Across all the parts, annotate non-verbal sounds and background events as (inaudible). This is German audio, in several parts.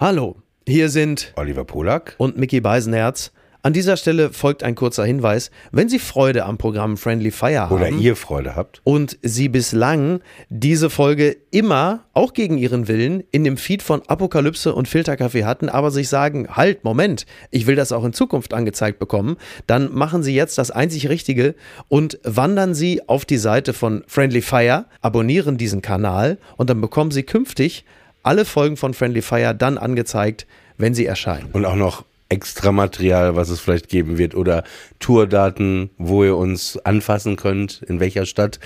Hallo, hier sind Oliver Polak und Mickey Beisenherz. An dieser Stelle folgt ein kurzer Hinweis. Wenn Sie Freude am Programm Friendly Fire haben oder ihr Freude habt und Sie bislang diese Folge immer, auch gegen Ihren Willen, in dem Feed von Apokalypse und Filterkaffee hatten, aber sich sagen, halt, Moment, ich will das auch in Zukunft angezeigt bekommen, dann machen Sie jetzt das einzig Richtige und wandern Sie auf die Seite von Friendly Fire, abonnieren diesen Kanal und dann bekommen Sie künftig alle Folgen von Friendly Fire dann angezeigt, wenn sie erscheinen. und auch noch extra Material, was es vielleicht geben wird oder Tourdaten, wo ihr uns anfassen könnt, in welcher Stadt,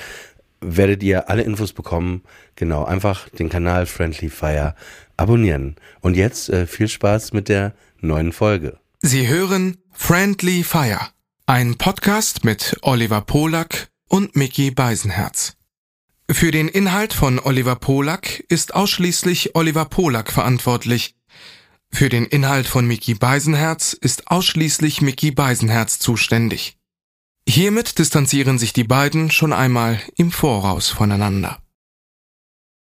werdet ihr alle Infos bekommen. Genau, einfach den Kanal Friendly Fire abonnieren. Und jetzt äh, viel Spaß mit der neuen Folge. Sie hören Friendly Fire, ein Podcast mit Oliver Polak und Mickey Beisenherz. Für den Inhalt von Oliver Polak ist ausschließlich Oliver Polak verantwortlich. Für den Inhalt von Mickey Beisenherz ist ausschließlich Mickey Beisenherz zuständig. Hiermit distanzieren sich die beiden schon einmal im Voraus voneinander.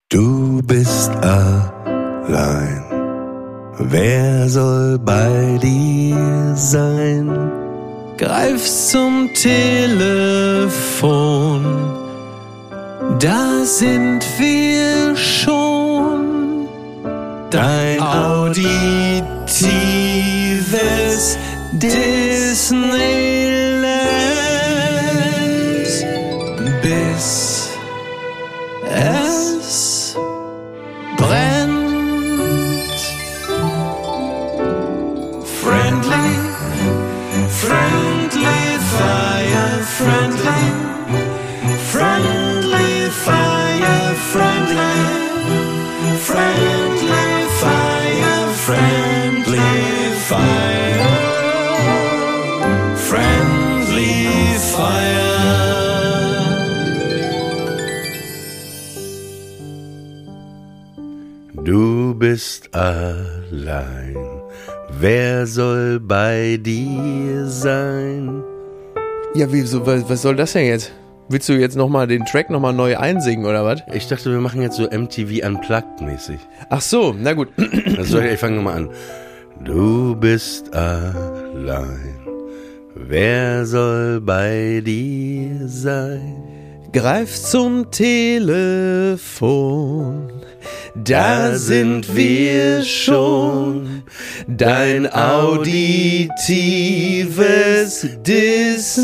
Du bist allein. Wer soll bei dir sein? Greif zum Telefon, da sind wir schon. Dein auditives Disneyland, bei dir sein? Ja, wie, so, was, was soll das denn jetzt? Willst du jetzt nochmal den Track nochmal neu einsingen oder was? Ich dachte, wir machen jetzt so MTV Unplugged mäßig. Ach so, na gut. Also ich fange nochmal an. Du bist allein. Wer soll bei dir sein? Greif zum Telefon, da sind wir schon. Dein auditives Disneyland,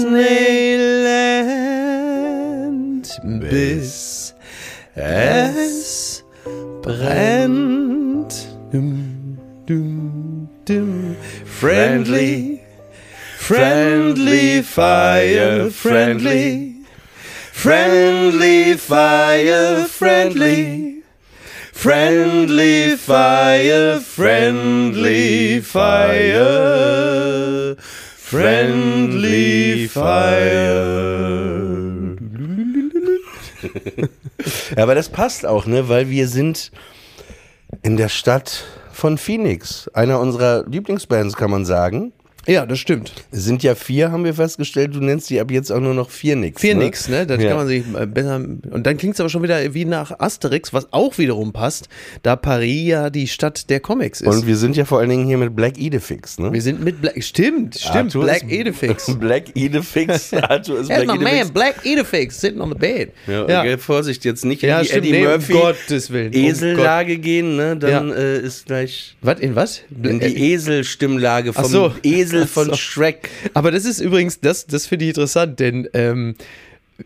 bis es brennt. Dum, dum, dum. Friendly, friendly fire, friendly. Friendly fire, friendly. Friendly fire, friendly fire. Friendly fire. Ja, aber das passt auch, ne? Weil wir sind in der Stadt von Phoenix. Einer unserer Lieblingsbands, kann man sagen. Ja, das stimmt. Es sind ja vier, haben wir festgestellt. Du nennst die ab jetzt auch nur noch Phoenix. Phoenix, ne? Das Ja. kann man sich äh, besser. Und dann klingt es aber schon wieder wie nach Asterix, was auch wiederum passt, da Paris ja die Stadt der Comics ist. Und wir sind ja vor allen Dingen hier mit Black Idefix, ne? wir sind mit Black. Stimmt, stimmt. Arthur Black Edifix. (laughs) Black Idefix. (laughs) Arthur ist Black my Idefix. man, Black Edifix, sitting on the bed. Ja, okay, Vorsicht, jetzt nicht in Ja, die stimmt, Eddie nee, um Murphy Gottes Willen, um Esellage gehen, ne? Dann Ja. äh, ist gleich Was, in was? in die Eselstimmlage vom Ach so. Esel Ach von so. Shrek. Aber das ist übrigens, das, das finde ich interessant, denn ähm,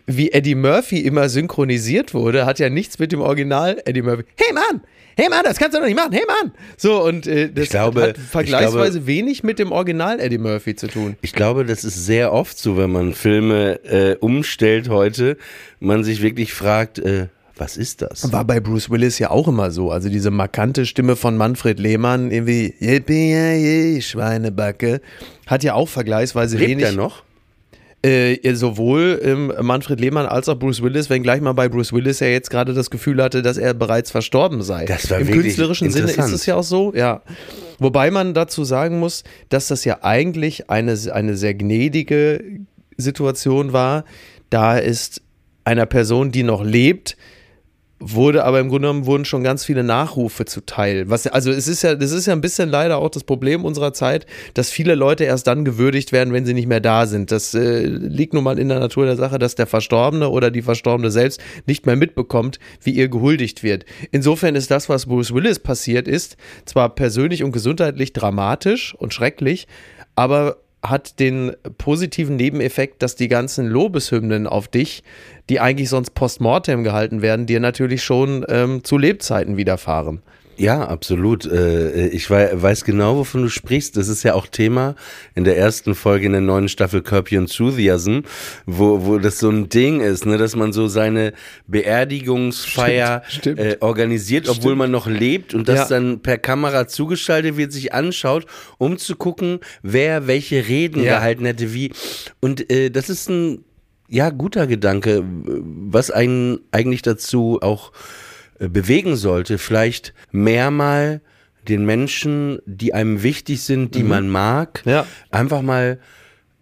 wie Eddie Murphy immer synchronisiert wurde, hat ja nichts mit dem Original Eddie Murphy. Hey Mann! Hey Mann, das kannst du doch nicht machen! Hey Mann! So, und äh, das Ich glaube- hat ich vergleichsweise glaube- wenig mit dem Original Eddie Murphy zu tun. Ich glaube, das ist sehr oft so, wenn man Filme äh, umstellt heute, man sich wirklich fragt, äh, was ist das? War bei Bruce Willis ja auch immer so. Also diese markante Stimme von Manfred Lehmann, irgendwie, Yippie, Schweinebacke, hat ja auch vergleichsweise Lebt wenig. er noch? Äh, sowohl ähm, Manfred Lehmann als auch Bruce Willis, wenngleich man bei Bruce Willis ja jetzt gerade das Gefühl hatte, dass er bereits verstorben sei. Das war Im künstlerischen Sinne ist es ja auch so, ja. Wobei man dazu sagen muss, dass das ja eigentlich eine, eine sehr gnädige Situation war, da ist einer Person, die noch lebt, wurde aber im Grunde genommen wurden schon ganz viele Nachrufe zuteil. Was, also es ist ja, das ist ja ein bisschen leider auch das Problem unserer Zeit, dass viele Leute erst dann gewürdigt werden, wenn sie nicht mehr da sind. Das äh, liegt nun mal in der Natur der Sache, dass der Verstorbene oder die Verstorbene selbst nicht mehr mitbekommt, wie ihr gehuldigt wird. Insofern ist das, was Bruce Willis passiert ist, zwar persönlich und gesundheitlich dramatisch und schrecklich, aber hat den positiven Nebeneffekt, dass die ganzen Lobeshymnen auf dich, die eigentlich sonst postmortem gehalten werden, dir natürlich schon ähm, zu Lebzeiten widerfahren. Ja, absolut. Äh, ich weiß genau, wovon du sprichst. Das ist ja auch Thema in der ersten Folge in der neuen Staffel Curb Your Enthusiasm, wo, wo das so ein Ding ist, ne, dass man so seine Beerdigungsfeier Stimmt, stimmt. Äh, organisiert, obwohl Stimmt. man noch lebt und das Ja. dann per Kamera zugeschaltet wird, sich anschaut, um zu gucken, wer welche Reden Ja. gehalten hätte, wie. Und äh, das ist ein ja guter Gedanke, was einen eigentlich dazu auch äh, bewegen sollte, vielleicht mehr mal den Menschen, die einem wichtig sind, die man mag, Mhm. Ja. einfach mal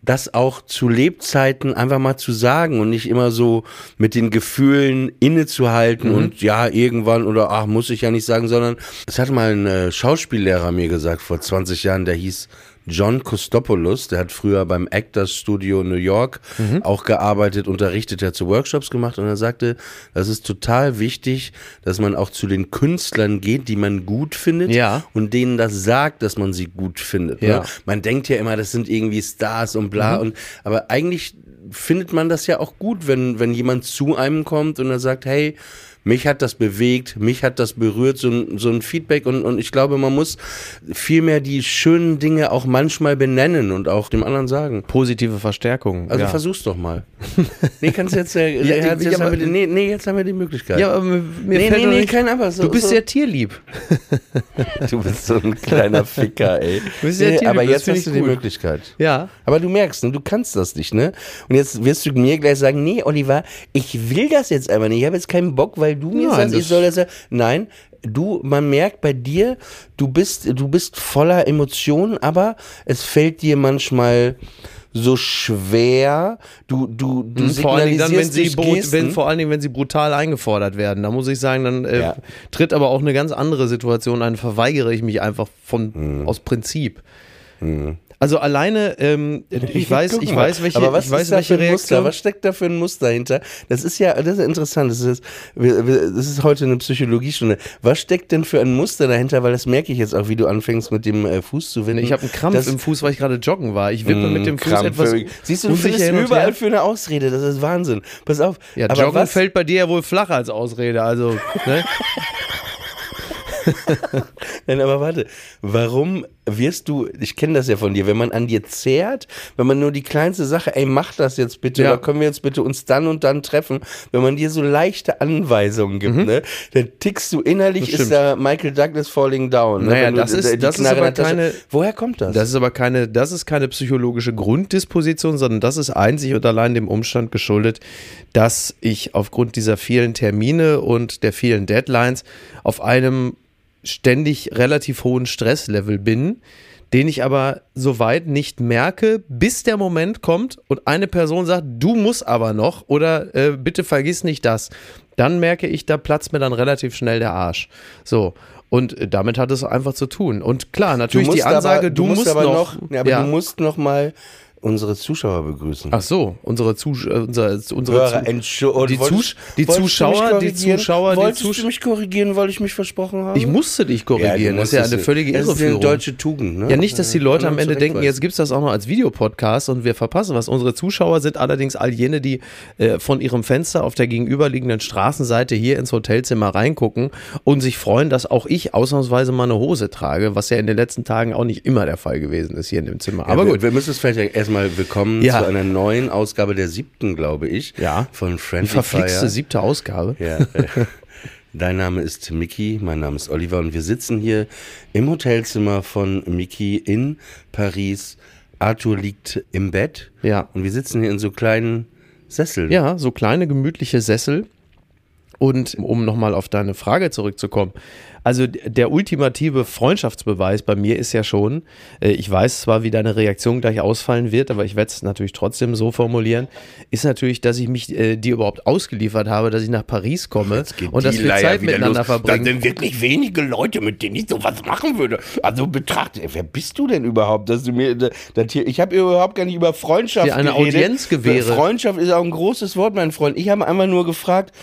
das auch zu Lebzeiten einfach mal zu sagen und nicht immer so mit den Gefühlen innezuhalten Mhm. und ja, irgendwann oder ach, muss ich ja nicht sagen, sondern es hat mal ein äh, Schauspiellehrer mir gesagt vor 20 Jahren, der hieß John Kostopoulos, der hat früher beim Actors Studio New York Mhm. auch gearbeitet, unterrichtet, der hat so Workshops gemacht und er sagte, das ist total wichtig, dass man auch zu den Künstlern geht, die man gut findet Ja. und denen das sagt, dass man sie gut findet. Ja. Ne? Man denkt ja immer, das sind irgendwie Stars und bla Mhm. und aber eigentlich findet man das ja auch gut, wenn wenn jemand zu einem kommt und er sagt, hey, mich hat das bewegt, mich hat das berührt, so ein, so ein Feedback und, und ich glaube, man muss vielmehr die schönen Dinge auch manchmal benennen und auch dem anderen sagen. Positive Verstärkung. Also ja. versuch's doch mal. (laughs) nee, kannst jetzt, äh, Ja, jetzt, ja, jetzt aber- haben wir die, nee, nee, jetzt haben wir die Möglichkeit. ja, aber mir nee, fällt nee, nee, kein aber. So, Du bist so, sehr tierlieb. (laughs) Du bist so ein kleiner Ficker, ey. (laughs) bist sehr Nee, tierlieb, aber jetzt hast du die gut. Möglichkeit. Ja. Aber du merkst, ne, du kannst das nicht, ne? Und jetzt wirst du mir gleich sagen, nee, Oliver, ich will das jetzt einfach nicht. Ich habe jetzt keinen Bock, weil du mir Nein, sagst, ich soll das ja. Nein, du, man merkt bei dir, du bist, du bist voller Emotionen, aber es fällt dir manchmal so schwer. Du, du, du Mhm, vor allen Dingen dann, wenn sie, wenn, vor allen Dingen, wenn sie brutal eingefordert werden. Da muss ich sagen, dann äh, Ja. tritt aber auch eine ganz andere Situation ein. Verweigere ich mich einfach von Mhm. aus Prinzip. Also alleine, ähm, ich weiß, ich weiß, welche, Aber was ich weiß, ist da welche für ein Muster? Was steckt da für ein Muster hinter? Das ist ja, das ist interessant. Das ist, das ist heute eine Psychologiestunde. Was steckt denn für ein Muster dahinter? Weil das merke ich jetzt auch, wie du anfängst mit dem äh, Fuß zu winden. Ich habe einen Krampf Das- im Fuß, weil ich gerade joggen war. Ich wippe mit dem Fuß Krampf. etwas Siehst du, du findest überall für eine Ausrede. Das ist Wahnsinn. Pass auf. Ja, Aber Joggen was, fällt bei dir ja wohl flacher als Ausrede. Also, ne? (laughs) Nein, aber warte, warum wirst du, ich kenne das ja von dir, wenn man an dir zehrt, wenn man nur die kleinste Sache, ey, mach das jetzt bitte, Ja. oder können wir jetzt bitte uns dann und dann treffen, wenn man dir so leichte Anweisungen gibt, ne, dann tickst du innerlich, Mhm. Das ist da Michael Douglas falling down. Ne? Naja, Wenn du das ist- das ist aber keine- Woher kommt das? Das ist aber keine, das ist keine psychologische Grunddisposition, sondern das ist einzig und allein dem Umstand geschuldet, dass ich aufgrund dieser vielen Termine und der vielen Deadlines auf einem ständig relativ hohen Stresslevel bin, den ich aber soweit nicht merke, bis der Moment kommt und eine Person sagt, du musst aber noch oder äh, bitte vergiss nicht das. Dann merke ich, da platzt mir dann relativ schnell der Arsch. So. Und äh, damit hat es einfach zu tun. Und klar, natürlich die Ansage, aber, du, musst, aber noch. ja, aber ja. du musst noch mal unsere Zuschauer begrüßen. Ach so, unsere, Zusch äh, unsere, unsere Hörer, die, Zusch die Zuschauer, die? Zuschauer, die Wolltest Zuschauer. du mich korrigieren, weil ich mich versprochen habe? Ich musste dich korrigieren. du das ist ja eine völlige Das ist eine Irreführung. deutsche Tugend, ne? Ja, nicht, dass die Leute Kann am Ende denken, zurechtweisen. jetzt gibt's das auch noch als Videopodcast und wir verpassen was. Unsere Zuschauer sind allerdings all jene, die äh, von ihrem Fenster auf der gegenüberliegenden Straßenseite hier ins Hotelzimmer reingucken und sich freuen, dass auch ich ausnahmsweise mal eine Hose trage, was ja in den letzten Tagen auch nicht immer der Fall gewesen ist hier in dem Zimmer. Aber wir, gut. Wir müssen es vielleicht erstmal willkommen Ja. zu einer neuen Ausgabe der siebten, glaube ich. Ja. Von Die Friendly verflixte Fire. siebte Ausgabe. Ja. äh, (laughs) Dein Name ist Miki, mein Name ist Oliver und wir sitzen hier im Hotelzimmer von Miki in Paris. Arthur liegt im Bett Ja. und wir sitzen hier in so kleinen Sesseln. Ja, so kleine gemütliche Sessel. Und um nochmal auf deine Frage zurückzukommen, also der ultimative Freundschaftsbeweis bei mir ist ja schon, äh, ich weiß zwar, wie deine Reaktion gleich ausfallen wird, aber ich werde es natürlich trotzdem so formulieren, ist natürlich, dass ich mich äh, dir überhaupt ausgeliefert habe, dass ich nach Paris komme und dass wir Leier Zeit miteinander los. verbringen. Da sind wirklich wenige Leute, mit denen ich sowas machen würde. Also betrachte, wer bist du denn überhaupt, dass du mir, das hier, ich habe überhaupt gar nicht über Freundschaft Dir eine geredet. Audienz gewähre. Freundschaft ist auch ein großes Wort, mein Freund. Ich habe einfach nur gefragt,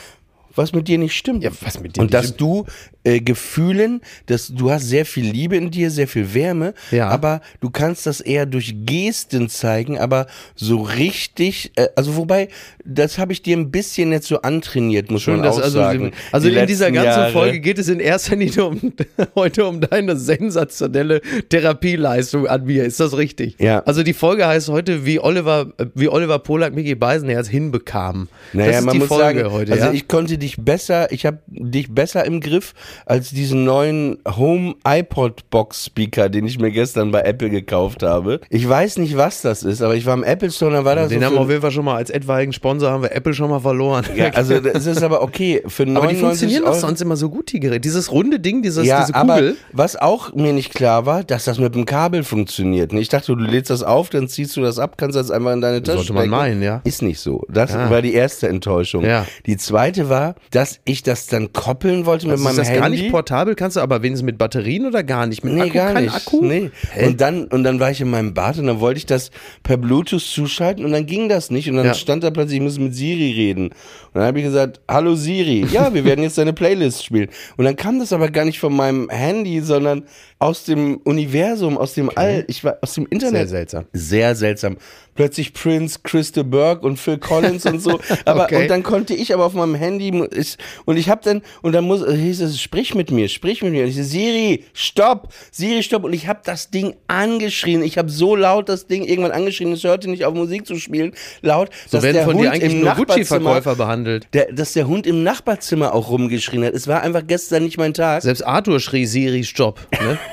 was mit dir nicht stimmt. Ja, was mit dir Und nicht dass stimmt. du äh, Gefühlen, dass du hast sehr viel Liebe in dir, sehr viel Wärme, Ja. aber du kannst das eher durch Gesten zeigen, aber so richtig, äh, also wobei, das habe ich dir ein bisschen jetzt so antrainiert, muss Schön, man auch also, sagen. also Die in dieser ganzen Jahre. Folge geht es in erster Linie um, (laughs) heute um deine sensationelle Therapieleistung an mir. Ist das richtig? Ja. Also die Folge heißt heute, wie Oliver, wie Oliver Polak Mickey Beisenherz hinbekam. Naja, das ist man die muss Folge sagen, heute. also ja? ich konnte dich besser, ich habe dich besser im Griff als diesen neuen Home iPod Box Speaker, den ich mir gestern bei Apple gekauft habe. Ich weiß nicht, was das ist, aber ich war im Apple Store, da war da Den so haben wir auf jeden Fall schon mal als etwaigen Sponsor haben wir Apple schon mal verloren. ja, also (laughs) es ist aber okay für 99 aber die funktionieren doch Euro. sonst immer so gut, die Geräte. Dieses runde Ding, dieses, ja, diese aber Kugel. was auch mir nicht klar war, dass das mit dem Kabel funktioniert. Ich dachte, du lädst das auf, dann ziehst du das ab, kannst das einfach in deine Tasche Sollte man meinen, ja. Ist nicht so. Das Ja. war die erste Enttäuschung. Ja. Die zweite war, dass ich das dann koppeln wollte mit Also meinem das Handy. Gar nicht portabel? Kannst du aber wenigstens mit Batterien oder gar nicht? Mit Nee, Akku? gar nicht. Akku? Nee. Hä? Und dann, und dann war ich in meinem Bad und dann wollte ich das per Bluetooth zuschalten und dann ging das nicht. Und dann Ja. stand da plötzlich, ich muss mit Siri reden. Und dann habe ich gesagt, hallo Siri, ja, wir werden jetzt deine Playlist spielen. Und dann kam das aber gar nicht von meinem Handy, sondern aus dem Universum, aus dem All, ich war aus dem Internet. Sehr seltsam. Sehr seltsam. Plötzlich Prince, Christa Burke und Phil Collins und so. (laughs) Aber Okay. und dann konnte ich aber auf meinem Handy ich, und ich habe dann und dann muss hieß es sprich mit mir, sprich mit mir. Und ich so, Siri, stopp, Siri, stopp und ich habe das Ding angeschrien. Ich habe so laut das Ding irgendwann angeschrien, es hörte nicht auf Musik zu spielen, laut, So dass werden der von Hund dir eigentlich nur Gucci-Verkäufer behandelt. der, dass der Hund im Nachbarzimmer auch rumgeschrien hat. Es war einfach gestern nicht mein Tag. Selbst Arthur schrie Siri Stopp. Ne? (laughs)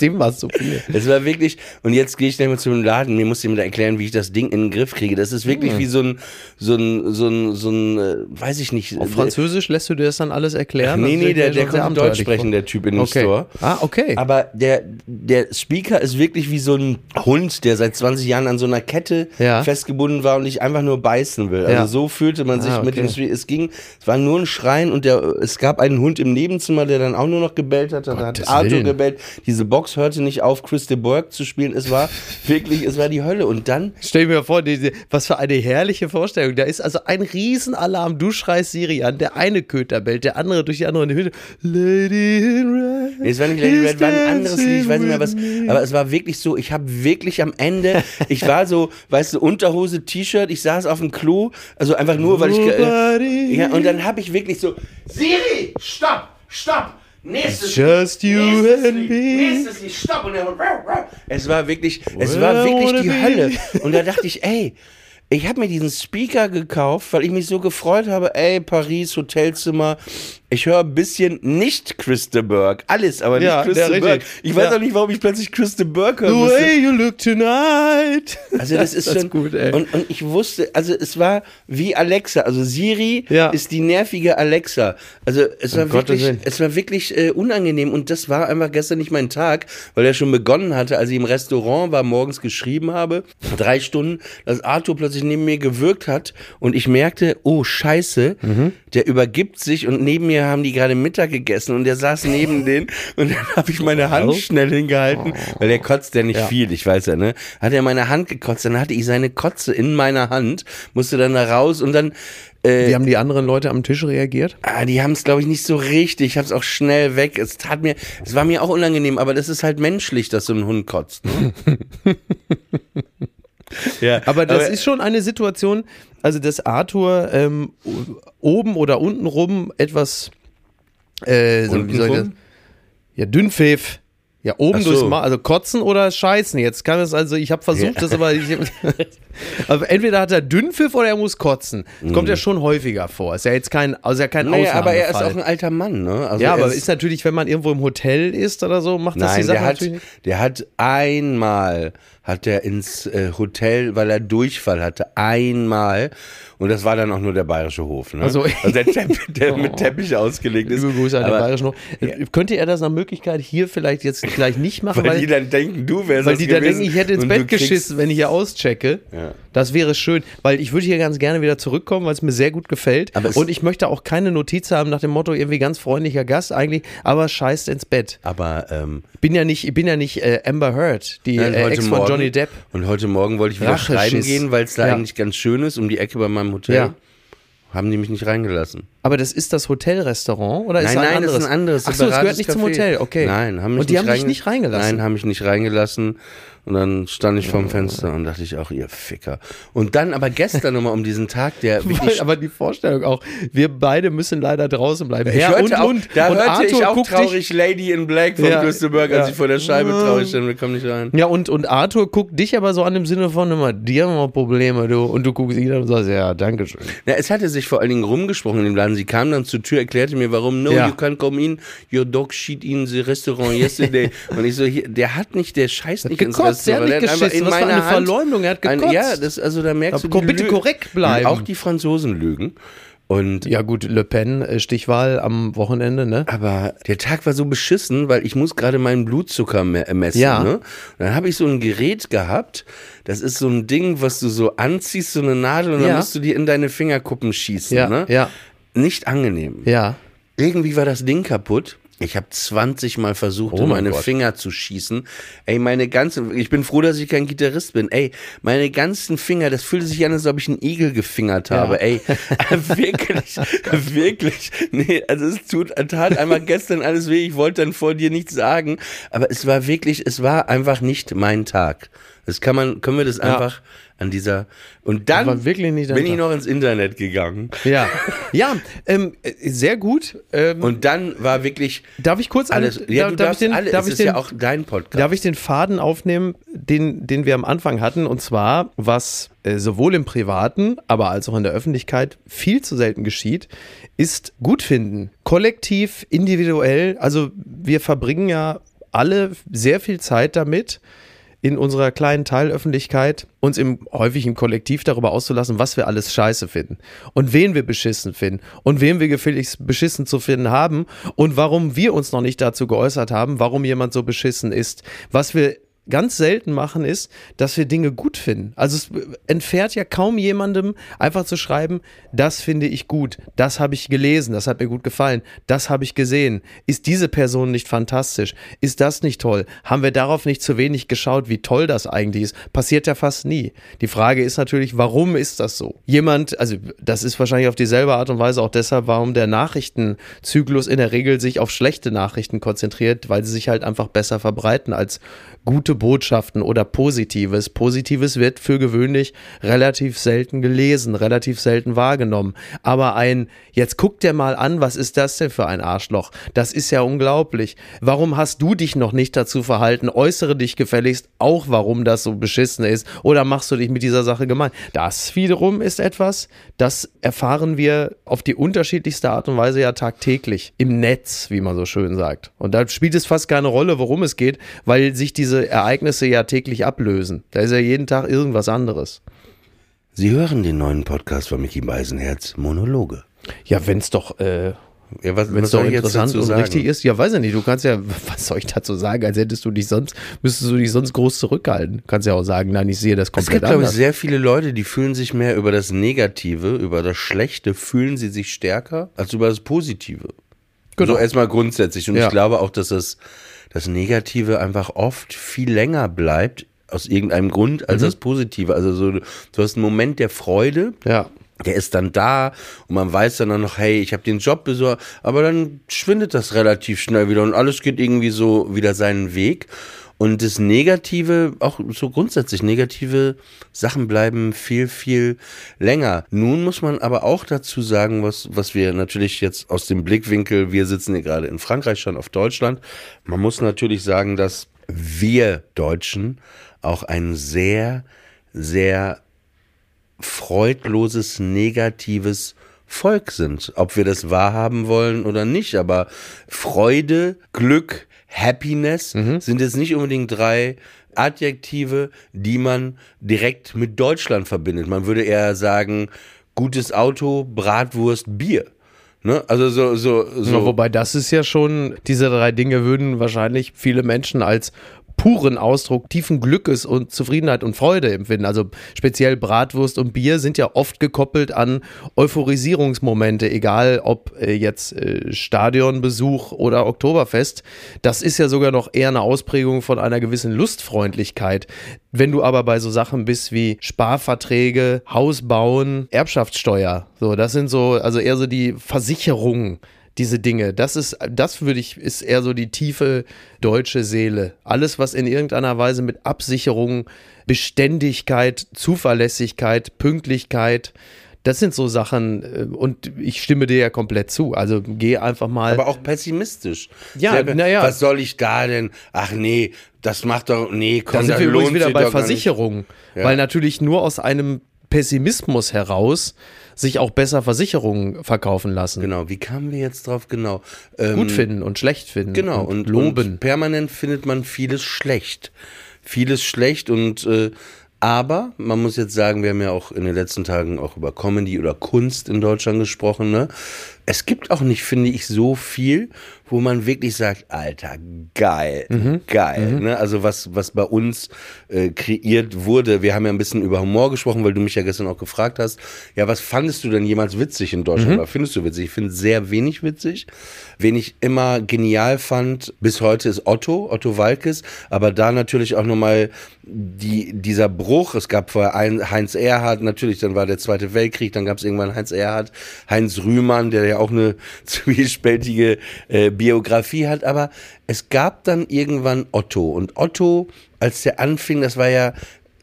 Dem war es so viel. Es war wirklich, und jetzt gehe ich dann mal zum Laden, mir muss jemand erklären, wie ich das Ding in den Griff kriege. Das ist wirklich wie so ein, so ein, so ein, so ein, äh, weiß ich nicht. Auf Französisch lässt du dir das dann alles erklären? Nee, nee, der, der konnte Deutsch sprechen, der Typ in dem Okay. Store. Ah, okay. Aber der, der Speaker ist wirklich wie so ein Hund, der seit 20 Jahren an so einer Kette Ja. festgebunden war und nicht einfach nur beißen will. Also Ja. so fühlte man sich Ah, mit dem okay. Speaker. Es ging, es war nur ein Schreien und der, es gab einen Hund im Nebenzimmer, der dann auch nur noch gebellt hat. Da hat Arthur Willen. Gebellt. Diese Box hörte nicht auf, Chris de Burgh zu spielen. Es war (laughs) wirklich, es war die Hölle. Und dann Stell mir vor, die, was für eine herrliche Vorstellung. Da ist also ein Riesenalarm. Du schreist Siri an, der eine Köter bellt, der andere durch die andere in die Hütte. Lady in Red. Es war nicht Lady is Red, war ein anderes Lied, ich weiß nicht mehr was. Aber es war wirklich so, ich habe wirklich am Ende, ich war so, weißt du, Unterhose, T-Shirt, ich saß auf dem Klo, also einfach nur, weil ich. Äh, ja, und dann habe ich wirklich so, Siri, stopp, stopp. Nächstes Just you nächstes and Lied, me. nächstes Lied, stopp. Und dann, es war wirklich, es war wirklich die. Hölle. Und da dachte ich, ey, ich habe mir diesen Speaker gekauft, weil ich mich so gefreut habe, ey, Paris, Hotelzimmer. Ich höre ein bisschen nicht Chris de Burgh. Alles, aber nicht Ja, Chris ja, de richtig. Burgh. Ich weiß Ja. auch nicht, warum ich plötzlich Chris de Burgh hören The musste. way you look tonight. Also das ist (laughs) das schon ist gut, ey. Und, und ich wusste, also es war wie Alexa. Also Siri Ja. ist die nervige Alexa. Also es war Um wirklich, es war wirklich äh, unangenehm und das war einfach gestern nicht mein Tag, weil er schon begonnen hatte, als ich im Restaurant war, morgens geschrieben habe, drei Stunden, dass Arthur plötzlich neben mir gewirkt hat und ich merkte, oh Scheiße, Mhm. der übergibt sich und neben mir haben die gerade Mittag gegessen und der saß neben (laughs) denen und dann habe ich meine Hand schnell hingehalten, weil der kotzt ja nicht Ja. viel, ich weiß ja, ne? Hat er meine Hand gekotzt, dann hatte ich seine Kotze in meiner Hand, musste dann da raus und dann äh, Wie haben die anderen Leute am Tisch reagiert? Ah, die haben es, glaube ich, nicht so richtig. Ich habe es auch schnell weg. Es tat mir, es war mir auch unangenehm, aber das ist halt menschlich, dass so ein Hund kotzt. Ne? (laughs) ja, (laughs) Aber das ist schon eine Situation, also dass Arthur ähm, oben oder unten rum etwas, äh, so, wie soll ich das? Ja, Dünnpfiff. Ja, oben so. durchs Mal, also kotzen oder scheißen. Jetzt kann es also, ich habe versucht, das aber, ich, (laughs) aber entweder hat er Dünnpfiff oder er muss kotzen. Das kommt ja schon häufiger vor. Ist ja jetzt kein, also ja kein Mhm. naja, aber er ist auch ein alter Mann, ne? Also ja, er aber ist, ist natürlich, wenn man irgendwo im Hotel ist oder so, macht das die Nein, Sache der hat, natürlich. der hat einmal hat er ins äh, Hotel, weil er Durchfall hatte, einmal. Und das war dann auch nur der bayerische Hof. Ne? Also- also der, Teppich, der (laughs) mit Oh. Teppich ausgelegt ist. Liebe Grüße an den Bayerischen Hof. Äh, Könnte er das nach Möglichkeit hier vielleicht jetzt gleich nicht machen, Weil, weil, die dann denken, du wärst weil die da gewesen denken, ich hätte ins Bett geschissen, wenn ich hier auschecke. Ja. Das wäre schön, weil ich würde hier ganz gerne wieder zurückkommen, weil es mir sehr gut gefällt. Und ich möchte auch keine Notiz haben nach dem Motto, irgendwie ganz freundlicher Gast eigentlich, aber scheißt ins Bett. Aber ähm, Bin ja nicht, ich bin ja nicht äh, Amber Heard, die äh, Ex von Johnny Depp. Und heute Morgen wollte ich wieder Racheschiss. schreiben gehen, weil es da Ja. eigentlich ganz schön ist, um die Ecke bei meinem Hotel. Ja. Haben die mich nicht reingelassen. Aber das ist das Hotelrestaurant oder ist nein, ein nein, anderes? das ist ein anderes. Ach so, es gehört nicht zum Café. Hotel, okay. Nein, haben mich Und die nicht haben dich nicht reingelassen? Nein, haben mich nicht reingelassen. Und dann stand ich vorm Fenster und dachte ich auch, ihr Ficker. Und dann aber gestern nochmal um diesen Tag, der (laughs) wirklich aber die Vorstellung auch, wir beide müssen leider draußen bleiben. Ich Ja, und, auch, und, da und hörte Arthur ich auch guckt traurig Lady in Black von Ja, Klösterberg, als ja. ich vor der Scheibe Ja. traurig stand, wir kommen nicht rein. Dich, ja, und, und Arthur guckt dich aber so an im Sinne von immer, die haben wir Probleme, du. Und du guckst ihn an und sagst, ja, danke schön. Na, es hatte sich vor allen Dingen rumgesprochen in dem Laden. Sie kam dann zur Tür, erklärte mir, warum. No, Ja. you can't come in. Your dog shit in the restaurant yesterday. (laughs) und ich so, hier, der hat nicht, der scheißt nicht ins Gekotzt, hat Restaurant. nicht geschissen. Was für eine Hand Verleumdung, er hat ein- gekotzt. ja, das, also da merkst Aber du, die bitte Lü- korrekt bleiben. Auch die Franzosen lügen. Und Ja, gut, Le Pen, äh, Stichwahl am Wochenende, ne? aber der Tag war so beschissen, weil ich muss gerade meinen Blutzucker me messen. Ja. Ne? Und dann habe ich so ein Gerät gehabt. Das ist so ein Ding, was du so anziehst, so eine Nadel, und Ja. dann musst du die in deine Fingerkuppen schießen. Ja, ne? ja, Nicht angenehm. ja. Irgendwie war das Ding kaputt. Ich habe 20 Mal versucht, Oh in mein meine Gott. Finger zu schießen. Ey, meine ganzen, ich bin froh, dass ich kein Gitarrist bin. Ey, meine ganzen Finger, das fühlte sich an, als ob ich einen Igel gefingert habe. Ey, (laughs) (laughs) wirklich, wirklich. Nee, also es tut, tat einmal gestern alles weh. Ich wollte dann vor dir nichts sagen, aber es war wirklich, es war einfach nicht mein Tag. Das kann man, können wir das einfach an dieser, und dann bin ich noch ins Internet gegangen. Ja, ja ähm, äh, sehr gut. Ähm, Und dann war wirklich darf ich kurz alles. an- Ja, darf, du darf darfst ich den, alle. darf ich ist den, ja auch dein Podcast. Darf ich den Faden aufnehmen, den, den wir am Anfang hatten? Und zwar, was äh, sowohl im Privaten, aber als auch in der Öffentlichkeit viel zu selten geschieht, ist Gutfinden. Kollektiv, individuell. Also wir verbringen ja alle sehr viel Zeit damit, in unserer kleinen Teilöffentlichkeit uns im häufig im Kollektiv darüber auszulassen, was wir alles scheiße finden und wen wir beschissen finden und wen wir gefälligst beschissen zu finden haben und warum wir uns noch nicht dazu geäußert haben, warum jemand so beschissen ist. Was wir ganz selten machen, ist, dass wir Dinge gut finden. Also es entfährt ja kaum jemandem einfach zu schreiben, das finde ich gut, das habe ich gelesen, das hat mir gut gefallen, das habe ich gesehen. Ist diese Person nicht fantastisch? Ist das nicht toll? Haben wir darauf nicht zu wenig geschaut, wie toll das eigentlich ist? Passiert ja fast nie. Die Frage ist natürlich, warum ist das so? Jemand, also das ist wahrscheinlich auf dieselbe Art und Weise auch deshalb, warum der Nachrichtenzyklus in der Regel sich auf schlechte Nachrichten konzentriert, weil sie sich halt einfach besser verbreiten als gute Botschaften oder Positives. Positives wird für gewöhnlich relativ selten gelesen, relativ selten wahrgenommen. Aber ein, jetzt guck dir mal an, was ist das denn für ein Arschloch? Das ist ja unglaublich. Warum hast du dich noch nicht dazu verhalten? Äußere dich gefälligst auch, warum das so beschissen ist. Oder machst du dich mit dieser Sache gemein? Das wiederum ist etwas, das erfahren wir auf die unterschiedlichste Art und Weise ja tagtäglich im Netz, wie man so schön sagt. Und da spielt es fast keine Rolle, worum es geht, weil sich diese Ereignisse ja täglich ablösen. Da ist ja jeden Tag irgendwas anderes. Sie hören den neuen Podcast von Mickey Beisenherz, Monologe. Ja, wenn es doch, äh, Ja, was, wenn was es doch interessant und sagen? richtig ist, ja, weiß ich nicht. Du kannst ja, (laughs) was soll ich dazu sagen, als hättest du dich sonst, müsstest du dich sonst groß zurückhalten. Du kannst ja auch sagen, nein, ich sehe das Es komplett gibt, glaube ich, anders. sehr viele Leute, die fühlen sich mehr über das Negative, über das Schlechte, fühlen sie sich stärker als über das Positive. Genau. So erstmal grundsätzlich. Und Ja. ich glaube auch, dass das, das Negative einfach oft viel länger bleibt, aus irgendeinem Grund, Mhm. als das Positive. Also so, du hast einen Moment der Freude, ja. der ist dann da und man weiß dann noch, hey, ich habe den Job besorgt, aber dann schwindet das relativ schnell wieder und alles geht irgendwie so wieder seinen Weg. Und das Negative, auch so grundsätzlich negative Sachen bleiben viel, viel länger. Nun muss man aber auch dazu sagen, was, was wir natürlich jetzt aus dem Blickwinkel, wir sitzen hier gerade in Frankreich, schon auf Deutschland. Man muss natürlich sagen, dass wir Deutschen auch ein sehr, sehr freudloses, negatives Volk sind. Ob wir das wahrhaben wollen oder nicht. Aber Freude, Glück, Happiness sind jetzt nicht unbedingt drei Adjektive, die man direkt mit Deutschland verbindet. Man würde eher sagen, gutes Auto, Bratwurst, Bier. Ne? Also so, so, so. Ja, wobei das ist ja schon, diese drei Dinge würden wahrscheinlich viele Menschen als puren Ausdruck tiefen Glückes und Zufriedenheit und Freude empfinden. Also speziell Bratwurst und Bier sind ja oft gekoppelt an Euphorisierungsmomente, egal ob äh, jetzt äh, Stadionbesuch oder Oktoberfest. Das ist ja sogar noch eher eine Ausprägung von einer gewissen Lustfreundlichkeit. Wenn du aber bei so Sachen bist wie Sparverträge, Haus bauen, Erbschaftssteuer, so, das sind so, also eher so die Versicherungen diese Dinge. Das ist, das würde ich, ist eher so die tiefe deutsche Seele. Alles, was in irgendeiner Weise mit Absicherung, Beständigkeit, Zuverlässigkeit, Pünktlichkeit, das sind so Sachen, äh, und ich stimme dir ja komplett zu. Also geh einfach mal. Aber auch pessimistisch. Ja, naja. Was soll ich da denn? Ach nee, das macht doch, nee, komm, da sind wir übrigens wieder bei. Versicherungen. Ja. Weil natürlich nur aus einem Pessimismus heraus sich auch besser Versicherungen verkaufen lassen. Genau, wie kamen wir jetzt drauf? Genau. Ähm, Gut finden und schlecht finden. Genau, und, und, loben. Und permanent findet man vieles schlecht. Vieles schlecht und äh, aber man muss jetzt sagen, wir haben ja auch in den letzten Tagen auch über Comedy oder Kunst in Deutschland gesprochen, ne? Es gibt auch nicht, finde ich, so viel, wo man wirklich sagt, Alter, geil, Mhm. geil. Ne? Also was, was bei uns äh, kreiert wurde. Wir haben ja ein bisschen über Humor gesprochen, weil du mich ja gestern auch gefragt hast. Ja, was fandest du denn jemals witzig in Deutschland? Mhm. Oder findest du witzig? Ich finde sehr wenig witzig. Wen ich immer genial fand, bis heute ist Otto, Otto Walkes. Aber da natürlich auch nochmal die, dieser Bruch. Es gab vorher ein, Heinz Erhardt, natürlich, dann war der Zweite Weltkrieg, dann gab es irgendwann Heinz Erhardt, Heinz Rühmann, der ja auch eine (laughs) zwiespältige äh, Biografie hat. Aber es gab dann irgendwann Otto. Und Otto, als der anfing, das war ja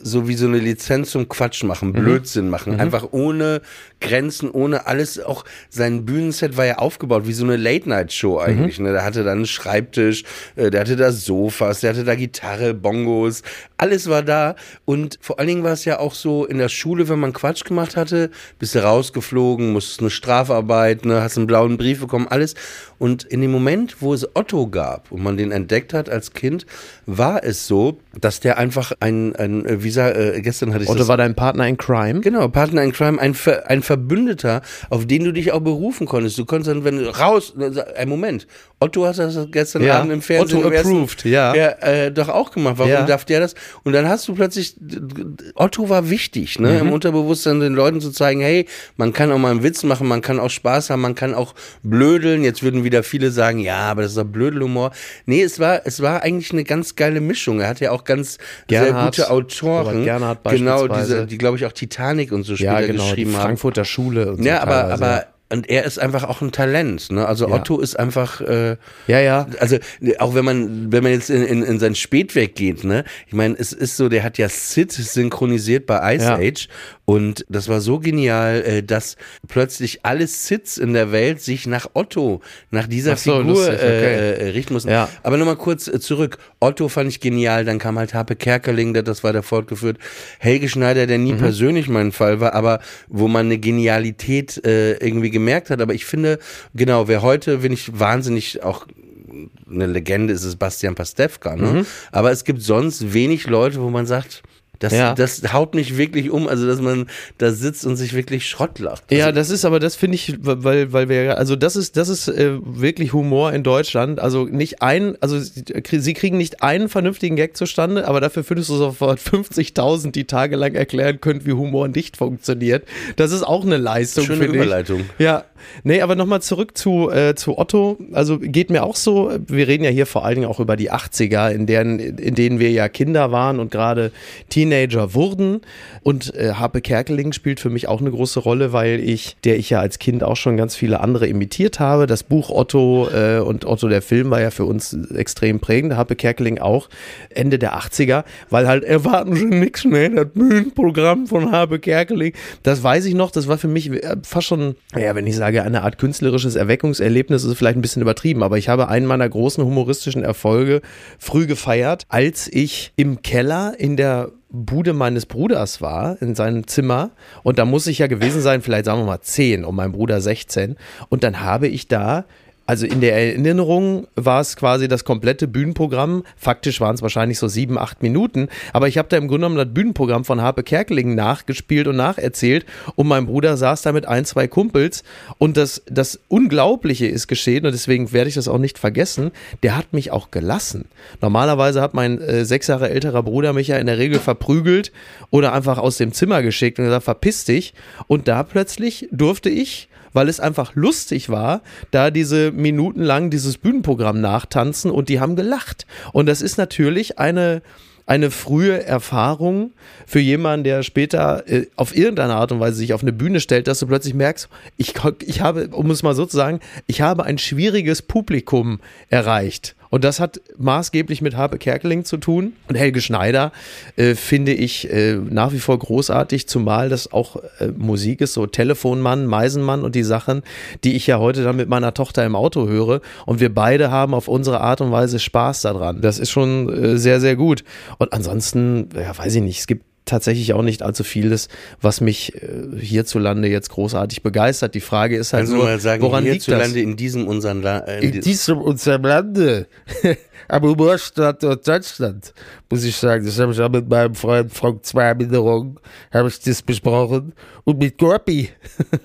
so wie so eine Lizenz zum Quatsch machen, Blödsinn machen, einfach ohne Grenzen, ohne alles. Auch sein Bühnenset war ja aufgebaut wie so eine Late-Night-Show eigentlich. Ne? Der hatte da einen Schreibtisch, äh, der hatte da Sofas, der hatte da Gitarre, Bongos, alles war da. Und vor allen Dingen war es ja auch so in der Schule, wenn man Quatsch gemacht hatte, bist du rausgeflogen, musstest eine Strafarbeit, ne, hast einen blauen Brief bekommen, alles. Und in dem Moment, wo es Otto gab und man den entdeckt hat als Kind, war es so, dass der einfach ein, ein äh, wie sag, äh, gestern hatte ich Otto das war dein Partner in Crime. Genau, Partner in Crime, ein, Ver, ein Verbündeter, auf den du dich auch berufen konntest. Du konntest dann, wenn du raus, ein Moment, Otto hat das gestern Ja, Abend im Fernsehen Otto im ersten- approved, ja. ja äh, doch auch gemacht. Warum Ja. darf der das? Und dann hast du plötzlich, Otto war wichtig, ne, Mhm. im Unterbewusstsein den Leuten zu zeigen, hey, man kann auch mal einen Witz machen, man kann auch Spaß haben, man kann auch blödeln. Jetzt würden wieder viele sagen, ja, aber das ist doch Blödelhumor. Nee, es war, es war eigentlich eine ganz geile Mischung. Er hat ja auch ganz Gernhardt, sehr gute Autoren. Robert Gernhardt genau, diese, die glaube ich auch Titanic und so später Ja, genau, geschrieben haben. Frankfurter Schule und so. Ja, aber, teilweise, aber, und er ist einfach auch ein Talent, ne? Also Ja. Otto ist einfach, äh, Ja, ja. also auch wenn man, wenn man jetzt in, in, in sein Spätwerk geht, ne? Ich meine, es ist so, der hat ja Sid synchronisiert bei Ice Ja. Age und das war so genial, äh, dass plötzlich alle Sids in der Welt sich nach Otto, nach dieser so, Figur lustig, okay. äh, äh, richten mussten. Ja. Aber nochmal kurz äh, zurück. Otto fand ich genial, dann kam halt Harpe Kerkeling, der- das war der fortgeführt. Helge Schneider, der Mhm. nie persönlich mein Fall war, aber wo man eine Genialität äh, irgendwie gemerkt hat. Aber ich finde, genau, wer heute, bin ich wahnsinnig auch eine Legende ist es Bastian Pastewka, ne? Mhm. Aber es gibt sonst wenig Leute, wo man sagt, das, Ja. das haut mich wirklich um, also dass man da sitzt und sich wirklich Schrott lacht. Ja, Also, das ist aber, das finde ich, weil, weil wir, also das ist, das ist äh, wirklich Humor in Deutschland. Also nicht ein, also sie sie kriegen nicht einen vernünftigen Gag zustande, aber dafür findest du sofort (laughs) 50.000, die tagelang erklären können, wie Humor nicht funktioniert. Das ist auch eine Leistung, Schöne finde ich. Überleitung. Ja, nee, aber nochmal zurück zu, äh, zu Otto. Also geht mir auch so, wir reden ja hier vor allen Dingen auch über die 80er, in, deren, in denen wir ja Kinder waren und gerade Teenager wurden. Und äh, Harpe Kerkeling spielt für mich auch eine große Rolle, weil ich, der ich ja als Kind auch schon ganz viele andere imitiert habe. Das Buch Otto äh, und Otto der Film war ja für uns extrem prägend. Harpe Kerkeling auch Ende der 80er, weil halt erwarten Sie nichts mehr, das Bühnenprogramm von Harpe Kerkeling. Das weiß ich noch, das war für mich äh, fast schon, ja, wenn ich sage, eine Art künstlerisches Erweckungserlebnis, ist vielleicht ein bisschen übertrieben, aber ich habe einen meiner großen humoristischen Erfolge früh gefeiert, als ich im Keller in der Bude meines Bruders war, in seinem Zimmer. Und da muss ich ja gewesen sein, vielleicht sagen wir mal 10 und mein Bruder 16. Und dann habe ich da also in der Erinnerung war es quasi das komplette Bühnenprogramm. Faktisch waren es wahrscheinlich so sieben, acht Minuten. Aber ich habe da im Grunde genommen das Bühnenprogramm von Harpe Kerkeling nachgespielt und nacherzählt. Und mein Bruder saß da mit ein, zwei Kumpels. Und das, das Unglaubliche ist geschehen und deswegen werde ich das auch nicht vergessen. Der hat mich auch gelassen. Normalerweise hat mein äh, sechs Jahre älterer Bruder mich ja in der Regel verprügelt oder einfach aus dem Zimmer geschickt und gesagt, verpiss dich. Und da plötzlich durfte ich weil es einfach lustig war, da diese Minuten lang dieses Bühnenprogramm nachtanzen und die haben gelacht. Und das ist natürlich eine, eine frühe Erfahrung für jemanden, der später äh, auf irgendeine Art und Weise sich auf eine Bühne stellt, dass du plötzlich merkst, ich, ich habe, um es mal so zu sagen, ich habe ein schwieriges Publikum erreicht. Und das hat maßgeblich mit Harpe Kerkeling zu tun. Und Helge Schneider äh, finde ich äh, nach wie vor großartig, zumal das auch äh, Musik ist, so Telefonmann, Meisenmann und die Sachen, die ich ja heute dann mit meiner Tochter im Auto höre. Und wir beide haben auf unsere Art und Weise Spaß daran. Das ist schon äh, sehr, sehr gut. Und ansonsten, ja, weiß ich nicht, es gibt tatsächlich auch nicht allzu vieles, was mich äh, hierzulande jetzt großartig begeistert. Die Frage ist halt Kannst nur, du mal sagen, woran liegt hierzulande das? in diesem unseren La äh, In diesem unserem Lande, (laughs) am Humorstadt Deutschland, muss ich sagen, das habe ich auch mit meinem Freund Frank Zweiminderung, habe ich das besprochen und mit Gorpi.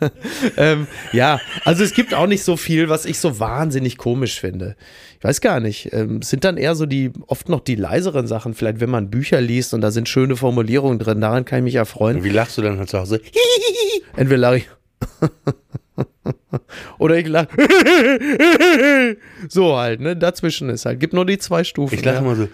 (laughs) ähm, ja, also es gibt auch nicht so viel, was ich so wahnsinnig komisch finde. Weiß gar nicht. Ähm, es sind dann eher so die, oft noch die leiseren Sachen, vielleicht wenn man Bücher liest und da sind schöne Formulierungen drin, daran kann ich mich erfreuen. Wie lachst du dann halt zu Hause? (laughs) Entweder lache ich. (laughs) Oder ich lache. (laughs) so halt, ne? Dazwischen ist halt. Gibt nur die zwei Stufen. Ich lache ja. immer so.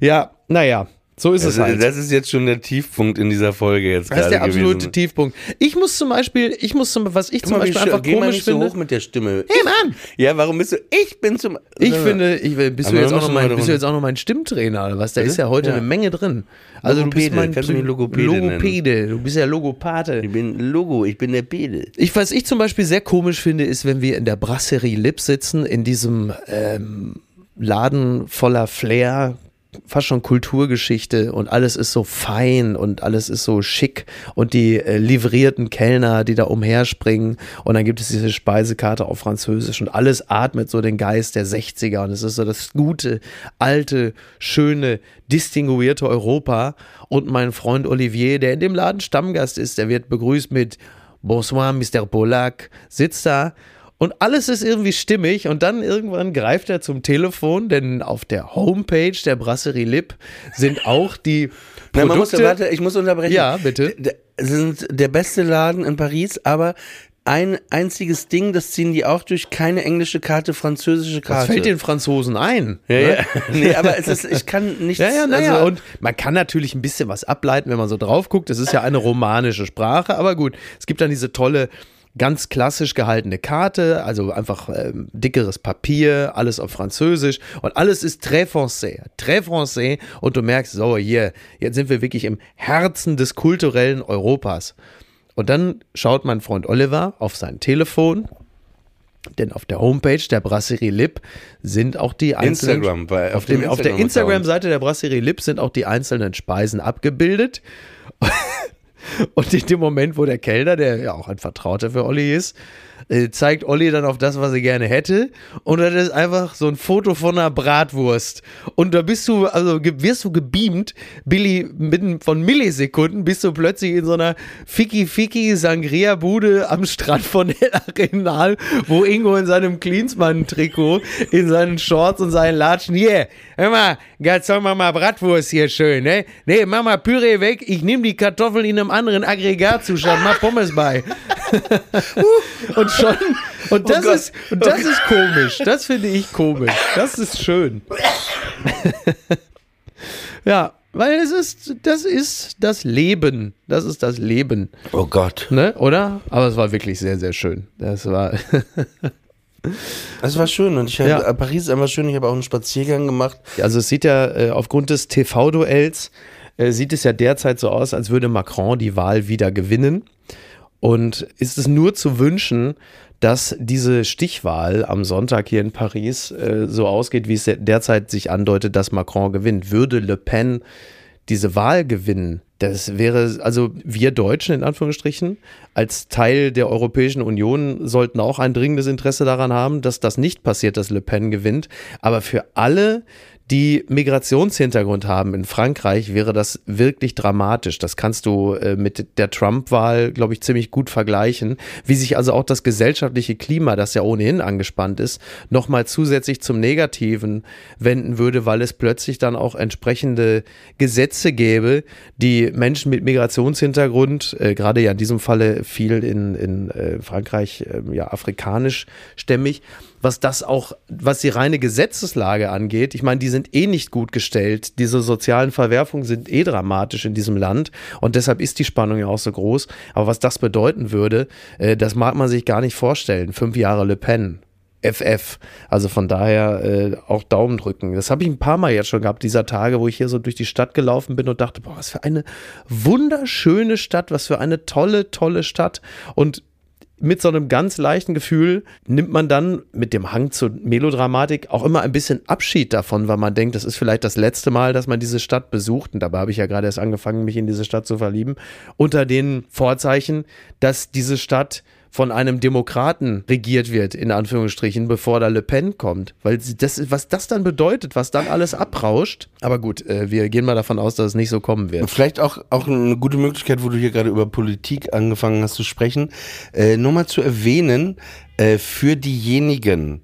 Ja, naja. So ist Das, es halt. das ist jetzt schon der Tiefpunkt in dieser Folge jetzt Das ist der absolute gewesen. Tiefpunkt. Ich muss zum Beispiel, ich muss zum, was ich Guck zum mal, Beispiel einfach geh mal komisch nicht so finde. hoch mit der Stimme. Hey Mann! Ja, warum bist du? Ich bin zum. Ich finde, ich, bist, du jetzt auch noch mein, mal bist du jetzt auch noch mein Stimmtrainer oder was? Da Bitte? ist ja heute Ja. eine Menge drin. Also du bist mein kannst du mich nennen? Logopäde. Du bist ja Logopate. Ich bin Logo, ich bin der Pede. Ich, was ich zum Beispiel sehr komisch finde, ist, wenn wir in der Brasserie Lip sitzen, in diesem ähm, Laden voller Flair, fast schon Kulturgeschichte und alles ist so fein und alles ist so schick und die äh, livrierten Kellner, die da umherspringen und dann gibt es diese Speisekarte auf Französisch und alles atmet so den Geist der 60er und es ist so das gute, alte, schöne, distinguierte Europa und mein Freund Olivier, der in dem Laden Stammgast ist, der wird begrüßt mit Bonsoir, Mr. Polak, sitzt da und alles ist irgendwie stimmig und dann irgendwann greift er zum Telefon, denn auf der Homepage der Brasserie Lip sind auch die Na, man muss, Produkte. warte, ich muss unterbrechen. Ja, bitte. D- sind der beste Laden in Paris, aber ein einziges Ding, das ziehen die auch durch, keine englische Karte, französische Karte. fällt den Franzosen ein? ja, ne? ja. (laughs) nee, aber es ist, ich kann nichts. Ja, ja, naja, also, und man kann natürlich ein bisschen was ableiten, wenn man so drauf guckt. Es ist ja eine romanische Sprache, aber gut, es gibt dann diese tolle, ganz klassisch gehaltene Karte, also einfach ähm, dickeres Papier, alles auf Französisch und alles ist très français, très français und du merkst, so hier, jetzt sind wir wirklich im Herzen des kulturellen Europas. Und dann schaut mein Freund Oliver auf sein Telefon, denn auf der Homepage der Brasserie Lip sind auch die einzelnen Instagram, bei- auf, auf dem, dem auf der. Instagram-Seite der Brasserie Lip sind auch die einzelnen Speisen abgebildet. (laughs) Und in dem Moment, wo der Kellner, der ja auch ein Vertrauter für Olli ist, äh, zeigt Olli dann auf das, was er gerne hätte. Und das ist einfach so ein Foto von einer Bratwurst. Und da bist du, also wirst du gebeamt, Billy, mitten von Millisekunden bist du plötzlich in so einer Ficky-Ficky-Sangria-Bude am Strand von El Arenal, wo Ingo in seinem Klinsmann-Trikot, in seinen Shorts und seinen Latschen, hier, hör mal, Gazon, mach mal Bratwurst hier schön, ne? Nee, mach mal Püree weg, ich nehme die Kartoffeln in einem anderen Aggregatzustand, mach Pommes bei. (laughs) und schon, und das Gott. ist, und das ist komisch, das finde ich komisch, das ist schön. (laughs) ja, weil es ist, das ist das Leben, das ist das Leben, oh Gott. ne, oder? Aber es war wirklich sehr, sehr schön. Das war, (laughs) Das war schön und ich hab, Ja. äh, Paris ist einfach schön. Ich habe auch einen Spaziergang gemacht. Also es sieht ja äh, aufgrund des TV-Duells äh, sieht es ja derzeit so aus, als würde Macron die Wahl wieder gewinnen. Und ist es nur zu wünschen, dass diese Stichwahl am Sonntag hier in Paris äh, so ausgeht, wie es derzeit sich andeutet, dass Macron gewinnt. Würde Le Pen diese Wahl gewinnen, Das wäre, also wir Deutschen in Anführungsstrichen, als Teil der Europäischen Union sollten auch ein dringendes Interesse daran haben, dass das nicht passiert, dass Le Pen gewinnt. Aber für alle, die Migrationshintergrund haben in Frankreich, wäre das wirklich dramatisch. Das kannst du äh, mit der Trump-Wahl, glaube ich, ziemlich gut vergleichen. Wie sich also auch das gesellschaftliche Klima, das ja ohnehin angespannt ist, nochmal zusätzlich zum Negativen wenden würde, weil es plötzlich dann auch entsprechende Gesetze gäbe, die Menschen mit Migrationshintergrund, äh, gerade ja in diesem Falle viel in, in äh, Frankreich, äh, ja, afrikanisch stämmig, was das auch, was die reine Gesetzeslage angeht. Ich meine, die sind eh nicht gut gestellt. Diese sozialen Verwerfungen sind eh dramatisch in diesem Land und deshalb ist die Spannung ja auch so groß. Aber was das bedeuten würde, äh, das mag man sich gar nicht vorstellen. Fünf Jahre Le Pen. FF. Also von daher äh, auch Daumen drücken. Das habe ich ein paar Mal jetzt schon gehabt, dieser Tage, wo ich hier so durch die Stadt gelaufen bin und dachte, boah, was für eine wunderschöne Stadt, was für eine tolle, tolle Stadt. Und mit so einem ganz leichten Gefühl nimmt man dann mit dem Hang zur Melodramatik auch immer ein bisschen Abschied davon, weil man denkt, das ist vielleicht das letzte Mal, dass man diese Stadt besucht. Und dabei habe ich ja gerade erst angefangen, mich in diese Stadt zu verlieben. Unter den Vorzeichen, dass diese Stadt von einem Demokraten regiert wird, in Anführungsstrichen, bevor da Le Pen kommt. Weil das, was das dann bedeutet, was dann alles abrauscht. Aber gut, äh, wir gehen mal davon aus, dass es nicht so kommen wird. Vielleicht auch, auch eine gute Möglichkeit, wo du hier gerade über Politik angefangen hast zu sprechen, äh, nur mal zu erwähnen, äh, für diejenigen,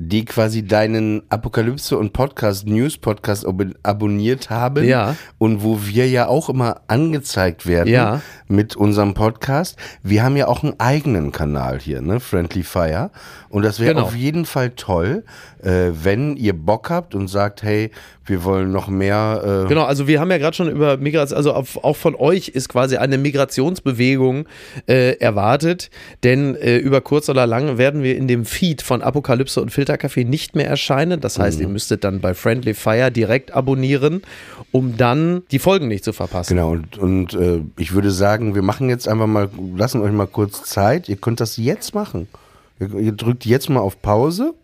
die quasi deinen Apokalypse und Podcast, News Podcast ab abonniert haben. Ja. Und wo wir ja auch immer angezeigt werden Ja. mit unserem Podcast. Wir haben ja auch einen eigenen Kanal hier, ne? Friendly Fire. Und das wäre Genau. auf jeden Fall toll, äh, wenn ihr Bock habt und sagt, hey, wir wollen noch mehr. Äh, Genau, also wir haben ja gerade schon über Migration, also auf, auch von euch ist quasi eine Migrationsbewegung äh, erwartet, denn äh, über kurz oder lang werden wir in dem Feed von Apokalypse und Filterkaffee nicht mehr erscheinen. Das heißt, ihr müsstet dann bei Friendly Fire direkt abonnieren, um dann die Folgen nicht zu verpassen. Genau, und, und äh, ich würde sagen, wir machen jetzt einfach mal, lassen euch mal kurz Zeit. Ihr könnt das jetzt machen. Ihr, drückt jetzt mal auf Pause.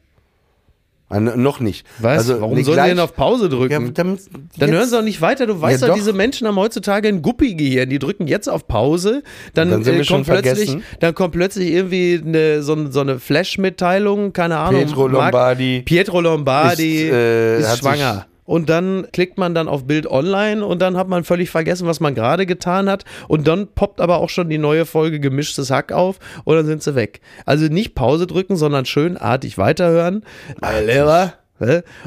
Ah, n- noch nicht. Was? Warum nee, sollen gleich- wir denn auf Pause drücken? Ja, Dann jetzt- hören sie doch nicht weiter. Du weißt Ja, doch, diese Menschen haben heutzutage ein Guppi-Gehirn. Die drücken jetzt auf Pause. Dann, Dann äh, kommt plötzlich, dann kommt plötzlich irgendwie eine, so, so eine Flash-Mitteilung, keine Ahnung. Pietro Lombardi Pietro Lombardi ist, äh, ist schwanger. Und dann klickt man dann auf Bild online und dann hat man völlig vergessen, was man gerade getan hat. Und dann poppt aber auch schon die neue Folge gemischtes Hack auf und dann sind sie weg. Also nicht Pause drücken, sondern schön artig weiterhören. Lehrer.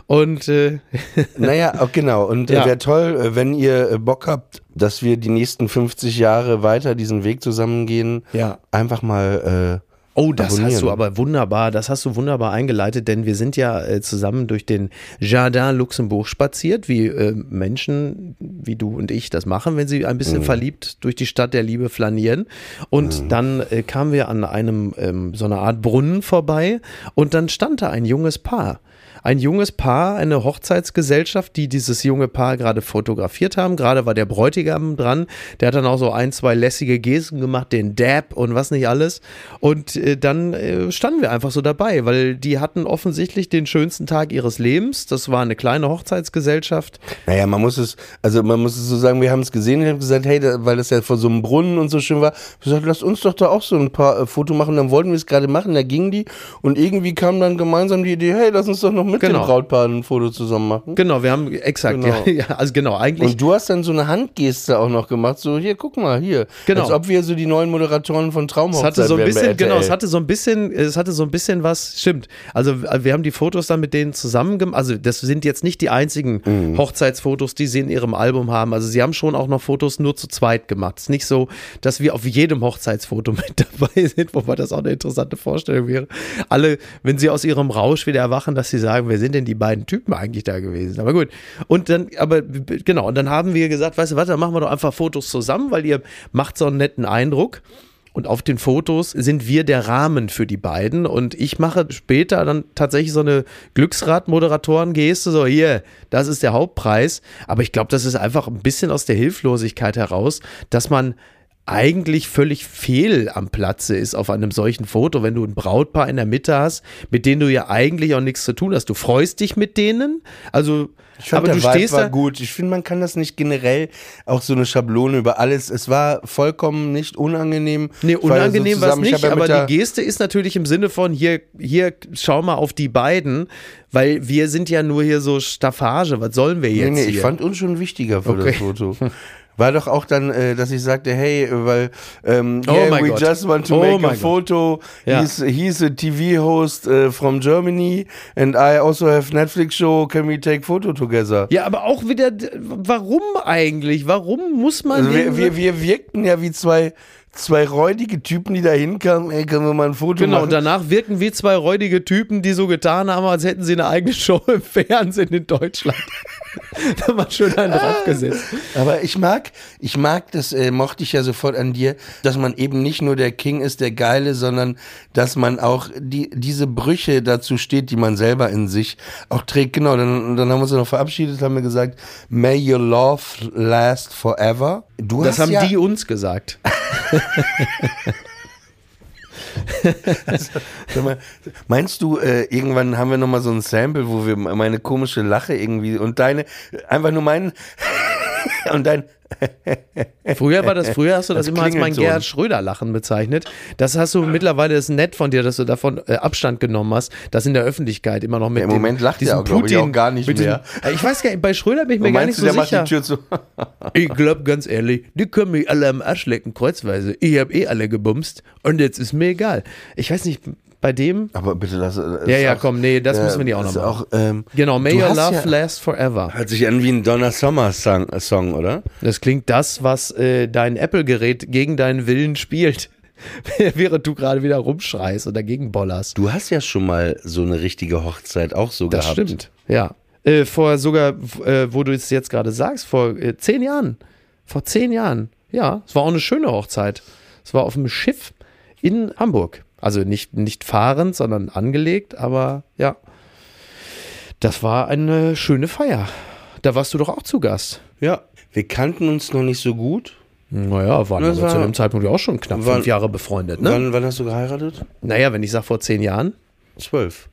Und äh, (laughs) Naja, genau. Und Ja. äh, wäre toll, äh, wenn ihr äh, Bock habt, dass wir die nächsten 50 Jahre weiter diesen Weg zusammengehen. Ja. Einfach mal. Oh, das abonnieren. hast du aber wunderbar, das hast du wunderbar eingeleitet, denn wir sind ja äh, zusammen durch den Jardin Luxembourg spaziert, wie äh, Menschen wie du und ich das machen, wenn sie ein bisschen verliebt durch die Stadt der Liebe flanieren. Und dann äh, kamen wir an einem ähm, so einer Art Brunnen vorbei und dann stand da ein junges Paar. Ein junges Paar, eine Hochzeitsgesellschaft, die dieses junge Paar gerade fotografiert haben. Gerade war der Bräutigam dran. Der hat dann auch so ein, zwei lässige Gesten gemacht, den Dab und was nicht alles. Und äh, dann äh, standen wir einfach so dabei, weil die hatten offensichtlich den schönsten Tag ihres Lebens. Das war eine kleine Hochzeitsgesellschaft. Naja, man muss es, also man muss es so sagen, wir haben es gesehen und haben gesagt, hey, da, weil das ja vor so einem Brunnen und so schön war, gesagt, lasst uns doch da auch so ein paar äh, Foto machen, dann wollten wir es gerade machen, da gingen die und irgendwie kam dann gemeinsam die Idee, hey, lass uns doch noch mit Genau. dem Brautpaar ein Foto zusammen machen. Genau, wir haben exakt, Genau. ja, (laughs) ja, also genau, eigentlich. Und du hast dann so eine Handgeste auch noch gemacht, so hier, guck mal, hier. Genau. Als ob wir so die neuen Moderatoren von Es Traumhochzeit hatte so ein bisschen, genau, es hatte so ein bisschen, es hatte so ein bisschen was, stimmt. Also wir haben die Fotos dann mit denen zusammen gemacht. Also das sind jetzt nicht die einzigen Mhm. Hochzeitsfotos, die sie in ihrem Album haben. Also sie haben schon auch noch Fotos nur zu zweit gemacht. Es ist nicht so, dass wir auf jedem Hochzeitsfoto (laughs) mit dabei sind, wobei das auch eine interessante Vorstellung wäre. Alle, wenn sie aus ihrem Rausch wieder erwachen, dass sie sagen, wer sind denn die beiden Typen eigentlich da gewesen? Aber gut. Und dann, aber genau, und dann haben wir gesagt, weißt du was, dann machen wir doch einfach Fotos zusammen, weil ihr macht so einen netten Eindruck. Und auf den Fotos sind wir der Rahmen für die beiden. Und ich mache später dann tatsächlich so eine Glücksrad-Moderatoren-Geste, so hier, das ist der Hauptpreis. Aber ich glaube, das ist einfach ein bisschen aus der Hilflosigkeit heraus, dass man eigentlich völlig fehl am Platze ist auf einem solchen Foto, wenn du ein Brautpaar in der Mitte hast, mit denen du ja eigentlich auch nichts zu tun hast. Du freust dich mit denen, also Ich fand, aber du der Vibe stehst war da. gut. Ich finde, man kann das nicht generell auch so eine Schablone über alles. Es war vollkommen nicht unangenehm. Nee, unangenehm war es nicht, ja aber die Geste ist natürlich im Sinne von hier, hier, schau mal auf die beiden, weil wir sind ja nur hier so Staffage, was sollen wir jetzt Nee, nee, hier? ich fand uns schon wichtiger für Okay. das Foto. (laughs) War doch auch dann, äh, dass ich sagte, hey, weil ähm, Oh yeah, we Gott. just want to Oh make a Gott. photo. Ja. He's, he's a TV host äh, from Germany and I also have Netflix show. Can we take photo together? ja, aber auch wieder, warum eigentlich? Warum muss man Also wir, wir, wir wirkten ja wie zwei, zwei räudige Typen, die da hinkamen. Ey, können wir mal ein Foto Genau, und machen? danach wirken wie zwei räudige Typen, die so getan haben, als hätten sie eine eigene Show im Fernsehen in Deutschland. (laughs) da war schön einen draufgesetzt. Aber ich mag, ich mag, das äh, mochte ich ja sofort an dir, dass man eben nicht nur der King ist, der Geile, sondern dass man auch die, diese Brüche dazu steht, die man selber in sich auch trägt. Genau, dann, dann haben wir uns noch verabschiedet, haben wir gesagt, may your love last forever. Du Das haben ja, die uns gesagt. Sag mal, meinst du, äh, irgendwann haben wir nochmal so ein Sample, wo wir meine komische Lache irgendwie und deine, einfach nur meinen (laughs) und dein Früher war das, früher hast du (laughs) das, Das immer als mein Klingelton. Gerhard Schröder-Lachen bezeichnet. Das hast du mittlerweile, das ist nett von dir, dass du davon äh, Abstand genommen hast, das in der Öffentlichkeit immer noch mit Im dem, Moment lacht diesem er auch, glaub ich, auch gar nicht mit mehr. Diesem, ich weiß gar nicht, bei Schröder bin ich mir gar nicht du, so der sicher. macht die Tür zu? (laughs) Ich glaube ganz ehrlich, die können mich alle am Arsch lecken, kreuzweise. Ich habe eh alle gebumst und jetzt ist mir egal. Ich weiß nicht, bei dem. Aber bitte lass. äh, Ja, ja, auch- komm, nee, das äh, müssen wir nicht auch noch ist machen. Auch, ähm, Genau, May Your Love ja- Last Forever. Hört sich an wie ein Donna Summer Song, äh, Song oder? Das klingt das, was äh, dein Apple-Gerät gegen deinen Willen spielt. (laughs) Während du gerade wieder rumschreist und dagegen bollerst. Du hast ja schon mal so eine richtige Hochzeit auch so Das gehabt. stimmt, ja. Äh, vor sogar, äh, wo du es jetzt gerade sagst, vor zehn Jahren. Vor zehn Jahren. Ja, es war auch eine schöne Hochzeit. Es war auf einem Schiff in Hamburg. Also nicht, nicht fahrend, sondern angelegt, aber ja. Das war eine schöne Feier. Da warst du doch auch zu Gast. Ja. Wir kannten uns noch nicht so gut. Naja, waren Das aber zu war- dem Zeitpunkt ja auch schon knapp war- fünf Jahre befreundet, ne? Wann, wann hast du geheiratet? Naja, wenn ich sage vor zehn Jahren, Zwölf.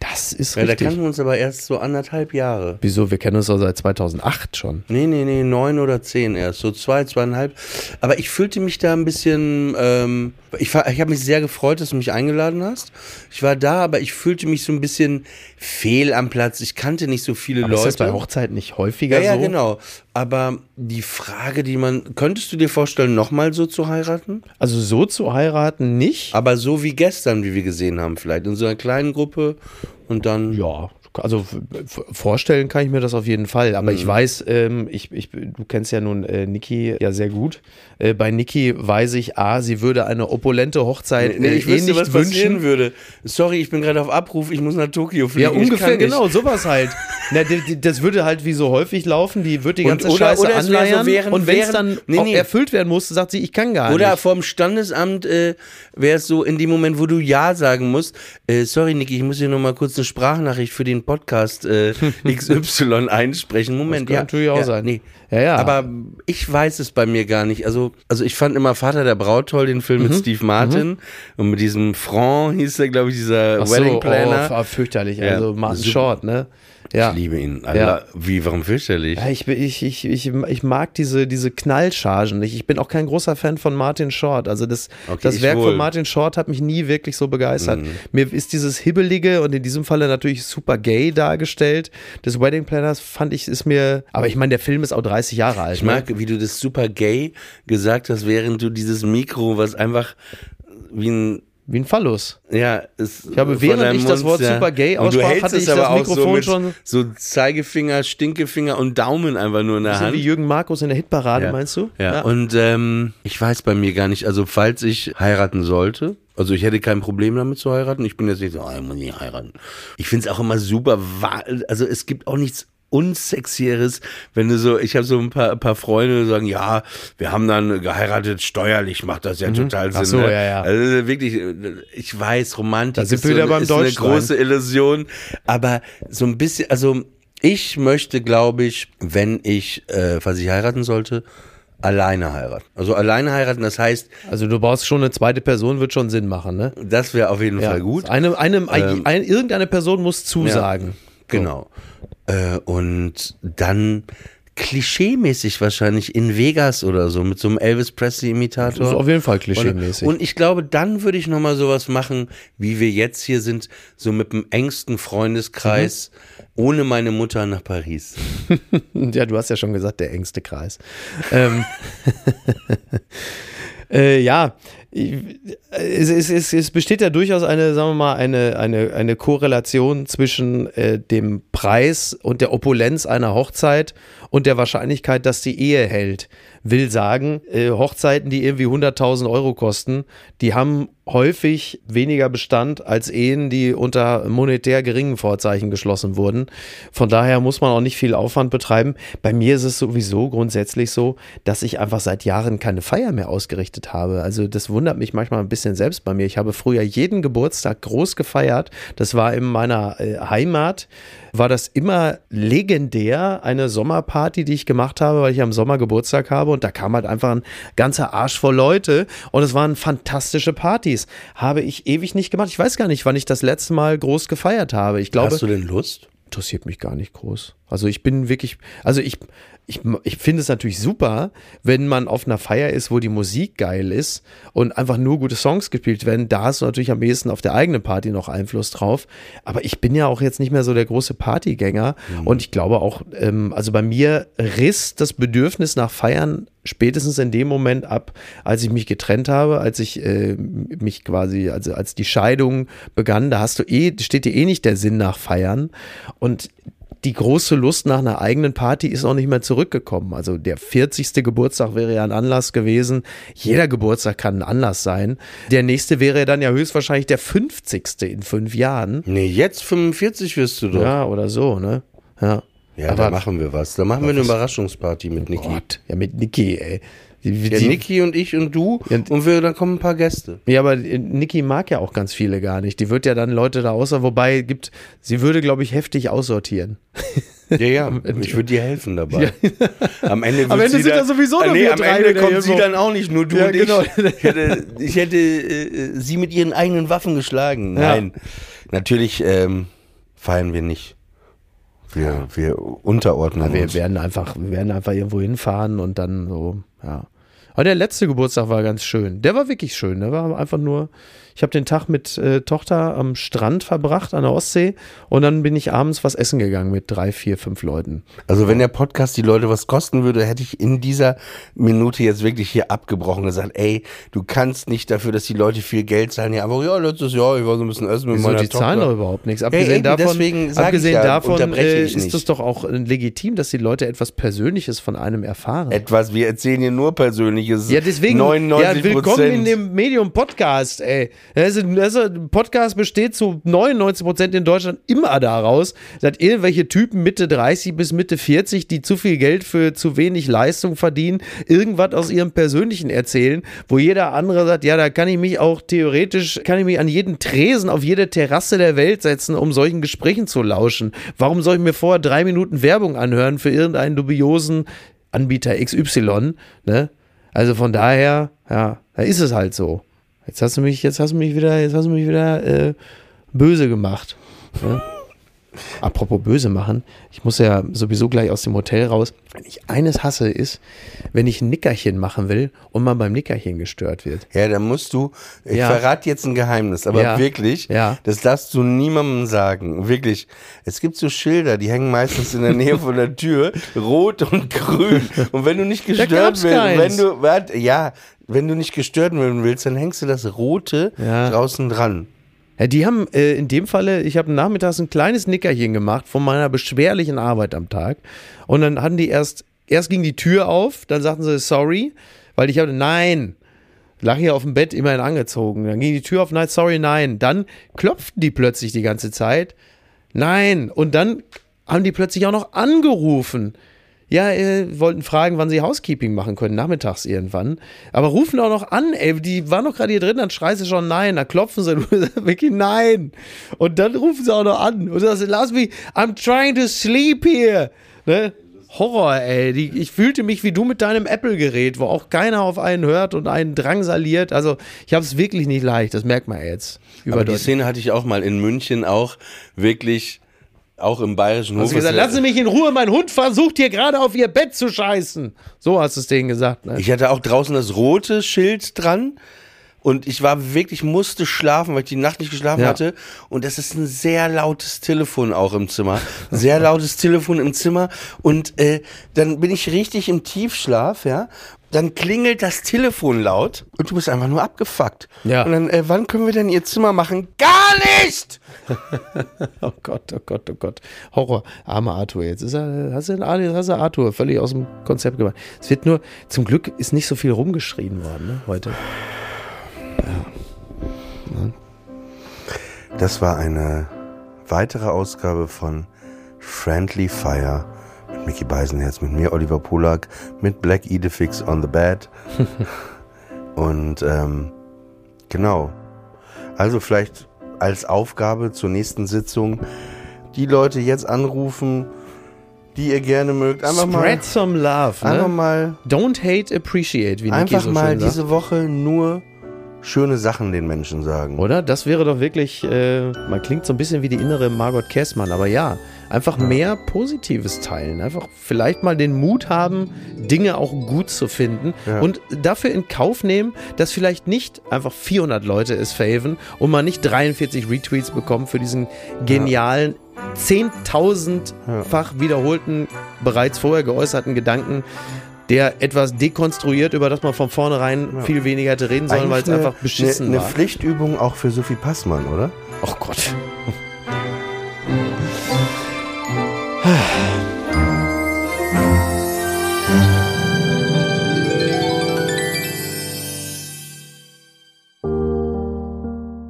Das ist Ja, da richtig. kannten wir uns aber erst so anderthalb Jahre. Wieso? Wir kennen uns doch seit 2008 schon. Nee, nee, nee, neun oder zehn erst. So zwei, zweieinhalb. Aber ich fühlte mich da ein bisschen. Ähm, ich war- ich habe mich sehr gefreut, dass du mich eingeladen hast. Ich war da, aber ich fühlte mich so ein bisschen fehl am Platz. Ich kannte nicht so viele Aber ist Leute. das bei Hochzeiten nicht häufiger ja, ja, so? genau. Aber die Frage, die man. Könntest du dir vorstellen, nochmal so zu heiraten? Also so zu heiraten nicht. Aber so wie gestern, wie wir gesehen haben, vielleicht. In so einer kleinen Gruppe und dann. Ja, also vorstellen kann ich mir das auf jeden Fall. Aber Mhm. ich weiß, ähm, ich, ich, du kennst ja nun äh, Niki ja sehr gut. Äh, bei Niki weiß ich, A, sie würde eine opulente Hochzeit Nee, äh, ich eh wüsste, nicht was wünschen. würde. Sorry, ich bin gerade auf Abruf, ich muss nach Tokio fliegen. Ja, ungefähr, genau, sowas halt. (laughs) Na, das würde halt wie so häufig laufen, die wird die Und- ganze oder- Scheiße oder wäre so anleiern während- und wenn es dann Nee, nee. erfüllt werden muss, sagt sie, ich kann gar Oder nicht. vom Standesamt äh, wäre es so, in dem Moment, wo du Ja sagen musst, äh, sorry Niki, ich muss hier noch mal kurz eine Sprachnachricht für den Podcast äh, (laughs) XY einsprechen. Moment, Das ja. kann natürlich auch ja, sein. Nee. Ja, ja. Aber ich weiß es bei mir gar nicht. Also, also ich fand immer Vater der Braut toll, den Film Mhm. mit Steve Martin. Und mit diesem Franc hieß der, glaube ich, dieser Ach so, Wedding Planner. Oh, fürchterlich. Ja, Also Martin. Short, ne? Ja. Ich liebe ihn. Allah, Wie, warum fürchterlich? Ja, ich, ich, ich, ich, ich mag diese, diese Knallchargen nicht. Ich bin auch kein großer Fan von Martin Short. Also das, Okay, das Werk wohl. von Martin Short hat mich nie wirklich so begeistert. Mir ist dieses Hibbelige und in diesem Falle natürlich super gay dargestellt. Des Wedding Planners fand ich, ist mir, aber ich meine, der Film ist auch 30 Jahre alt. Ich mag, wie du das super gay gesagt hast, während du dieses Mikro, was einfach wie ein ne? Wie ein Phallus. Ja, es Ich habe, während ich das Wort ja. super gay aussprach, hatte ich das Mikrofon so mit schon- So Zeigefinger, Stinkefinger und Daumen einfach nur in der Hand. wie Jürgen Markus in der Hitparade, Ja. meinst du? Ja, und ähm, ich weiß bei mir gar nicht, also falls ich heiraten sollte, also ich hätte kein Problem damit zu heiraten. Ich bin jetzt nicht so, ah, ich muss nicht heiraten. Ich finde es auch immer super, also es gibt auch nichts unsexieres, wenn du so, ich habe so ein paar, paar Freunde, die sagen, ja, wir haben dann geheiratet, steuerlich macht das ja total Sinn. Mhm. Ach so, ne? ja, ja. Also wirklich, ich weiß, Romantik Da sind ist, wir so, beim ist eine große Illusion, aber so ein bisschen, also ich möchte, glaube ich, wenn ich, äh, falls ich heiraten sollte, alleine heiraten. Also alleine heiraten, das heißt, Also du brauchst schon eine zweite Person, wird schon Sinn machen, ne? das wäre auf jeden Fall gut. Eine, eine, Ähm, ein, irgendeine Person muss zusagen. Genau. Äh, und dann klischeemäßig wahrscheinlich in Vegas oder so mit so einem Elvis Presley-Imitator. Das ist auf jeden Fall klischeemäßig. Und ich glaube, dann würde ich nochmal sowas machen, wie wir jetzt hier sind, so mit dem engsten Freundeskreis, Mhm. ohne meine Mutter nach Paris. (laughs) Ja, du hast ja schon gesagt, der engste Kreis. ähm, (laughs) äh, ja, es, es, es, es besteht ja durchaus eine, sagen wir mal, eine, eine, eine Korrelation zwischen äh, dem Preis und der Opulenz einer Hochzeit und der Wahrscheinlichkeit, dass die Ehe hält. Will sagen, äh, Hochzeiten, die irgendwie 100.000 Euro kosten, die haben häufig weniger Bestand als Ehen, die unter monetär geringen Vorzeichen geschlossen wurden. Von daher muss man auch nicht viel Aufwand betreiben. Bei mir ist es sowieso grundsätzlich so, dass ich einfach seit Jahren keine Feier mehr ausgerichtet habe. Also das wundert mich manchmal ein bisschen selbst bei mir. Ich habe früher jeden Geburtstag groß gefeiert. Das war in meiner äh, Heimat war das immer legendär, eine Sommerparty, die ich gemacht habe, weil ich am Sommer Geburtstag habe und da kam halt einfach ein ganzer Arsch voll Leute und es waren fantastische Partys. Habe ich ewig nicht gemacht. Ich weiß gar nicht, wann ich das letzte Mal groß gefeiert habe. Ich glaube, Hast du denn Lust? interessiert mich gar nicht groß. Also ich bin wirklich, also ich, ich, ich finde es natürlich super, wenn man auf einer Feier ist, wo die Musik geil ist und einfach nur gute Songs gespielt werden. Da hast du natürlich am ehesten auf der eigenen Party noch Einfluss drauf. Aber ich bin ja auch jetzt nicht mehr so der große Partygänger und ich glaube auch, ähm, also bei mir riss das Bedürfnis nach Feiern spätestens in dem Moment ab, als ich mich getrennt habe, als ich äh, mich quasi, also als die Scheidung begann, da hast du eh, steht dir eh nicht der Sinn nach Feiern und die große Lust nach einer eigenen Party ist auch nicht mehr zurückgekommen. Also der 40. Geburtstag wäre ja ein Anlass gewesen. Jeder Geburtstag kann ein Anlass sein. Der nächste wäre dann ja höchstwahrscheinlich der 50. in fünf Jahren. Nee, jetzt 45 wirst du doch. Ja, Ja, oder so, ne? Ja. da Aber- machen wir was. Da machen wir eine Überraschungsparty mit Niki. Gott, ja, mit Niki, ey. Die, Ja, die, Niki und ich und du Ja, und wir, dann kommen ein paar Gäste. Ja, aber äh, Niki mag ja auch ganz viele gar nicht. Die wird ja dann Leute da außer, wobei gibt, sie würde, glaube ich, heftig aussortieren. Ja, ja, (laughs) ich würde dir helfen dabei. Am Ende, Am Ende sie sind da sowieso nur nee, wir am drei Ende kommt sie dann auch nicht, nur du Ja, und genau. ich. Ich hätte, ich hätte äh, sie mit ihren eigenen Waffen geschlagen. Ja. Nein, natürlich ähm, feiern wir nicht. Wir, wir unterordnen Wir uns. werden einfach, wir werden einfach irgendwo hinfahren und dann so, ja. Aber der letzte Geburtstag war ganz schön. Der war wirklich schön. Der war einfach nur, ich habe den Tag mit äh, Tochter am Strand verbracht an der Ostsee und dann bin ich abends was essen gegangen mit drei, vier, fünf Leuten. Also wenn der Podcast die Leute was kosten würde, hätte ich in dieser Minute jetzt wirklich hier abgebrochen und gesagt, ey, du kannst nicht dafür, dass die Leute viel Geld zahlen. Ja, aber ja, letztes Jahr, ich war so ein bisschen essen mit Wieso, meiner die Tochter. zahlen doch überhaupt nichts. Abgesehen eben, davon, abgesehen ja, davon äh, ist es doch auch äh, legitim, dass die Leute etwas Persönliches von einem erfahren. Etwas, wir erzählen hier nur Persönliches. Ja, deswegen, 99 ja, willkommen in dem Medium-Podcast, ey. Also, also, ein Podcast besteht zu 99 Prozent in Deutschland immer daraus, dass irgendwelche Typen Mitte 30 bis Mitte 40, die zu viel Geld für zu wenig Leistung verdienen, irgendwas aus ihrem Persönlichen erzählen, wo jeder andere sagt, ja, da kann ich mich auch theoretisch, kann ich mich an jeden Tresen auf jede Terrasse der Welt setzen, um solchen Gesprächen zu lauschen. Warum soll ich mir vorher drei Minuten Werbung anhören für irgendeinen dubiosen Anbieter XY, ne? Also von daher, ja, da ist es halt so. Jetzt hast du mich, jetzt hast du mich wieder, jetzt hast du mich wieder äh, böse gemacht. Ne? Apropos böse machen, ich muss ja sowieso gleich aus dem Hotel raus. Wenn ich eines hasse, ist, wenn ich ein Nickerchen machen will und man beim Nickerchen gestört wird. Ja, da musst du, ich Ja. verrate jetzt ein Geheimnis, aber Ja. wirklich, Ja. das darfst du niemandem sagen. Wirklich. Es gibt so Schilder, die hängen meistens in der Nähe von der Tür, (laughs) rot und grün. Und wenn du nicht gestört keins. wenn du, warte, ja, wenn du nicht gestört werden willst, dann hängst du das rote draußen dran. Ja, die haben äh, in dem Falle, ich habe nachmittags ein kleines Nickerchen gemacht von meiner beschwerlichen Arbeit am Tag. Und dann hatten die erst, erst ging die Tür auf, dann sagten sie sorry, weil ich hatte, nein, lag hier auf dem Bett immerhin angezogen. Dann ging die Tür auf, nein, sorry, nein. Dann klopften die plötzlich die ganze Zeit, nein. Und dann haben die plötzlich auch noch angerufen. Ja, äh, wollten fragen, wann sie Housekeeping machen können, nachmittags irgendwann. Aber rufen auch noch an, ey, die waren noch gerade hier drin, dann schreist du schon nein, dann klopfen sie, (laughs) wirklich nein. Und dann rufen sie auch noch an und sagst, lass mich, I'm trying to sleep here. Ne? Horror, ey. Die, ich fühlte mich wie du mit deinem Apple-Gerät, wo auch keiner auf einen hört und einen drangsaliert. Also ich habe es wirklich nicht leicht, das merkt man jetzt. Aber die. Szene hatte ich auch mal in München auch wirklich, auch im bayerischen Hof. Hast du gesagt, lassen Sie mich in Ruhe, mein Hund versucht hier gerade auf Ihr Bett zu scheißen. So hast du es denen gesagt. Ne? Ich hatte auch draußen das rote Schild dran. Und ich war wirklich, musste schlafen, weil ich die Nacht nicht geschlafen Ja. hatte. Und das ist ein sehr lautes Telefon auch im Zimmer. Sehr lautes Telefon im Zimmer. Und äh, dann bin ich richtig im Tiefschlaf, ja. Dann klingelt das Telefon laut und du bist einfach nur abgefuckt. Ja. Und dann, äh, wann können wir denn ihr Zimmer machen? Gar nicht! (laughs) Oh Gott, oh Gott, oh Gott. Horror. Armer Arthur. Jetzt ist er, hast du, den, hast du Arthur völlig aus dem Konzept gemacht. Es wird nur, zum Glück ist nicht so viel rumgeschrien worden, ne, heute. Das war eine weitere Ausgabe von Friendly Fire mit Mickey Beisenherz, mit mir Oliver Polak, mit Black Idefix on the Bed. (laughs) Und ähm, genau. Also vielleicht als Aufgabe zur nächsten Sitzung die Leute jetzt anrufen, die ihr gerne mögt. Einfach Spread some love, mal, einfach ne? mal, Don't hate, appreciate, wie Niki einfach so mal diese Woche nur schöne Sachen den Menschen sagen. Oder? Das wäre doch wirklich, äh, man klingt so ein bisschen wie die innere Margot Kessmann, aber ja, einfach mehr Positives teilen. Einfach vielleicht mal den Mut haben, Dinge auch gut zu finden Ja. und dafür in Kauf nehmen, dass vielleicht nicht einfach 400 Leute es faven und man nicht 43 Retweets bekommt für diesen genialen, 10.000-fach wiederholten, bereits vorher geäußerten Gedanken, der etwas dekonstruiert, über das man von vornherein viel weniger hätte reden sollen, weil es einfach beschissen eine, war. Eine Pflichtübung auch für Sophie Passmann, oder? Oh Gott.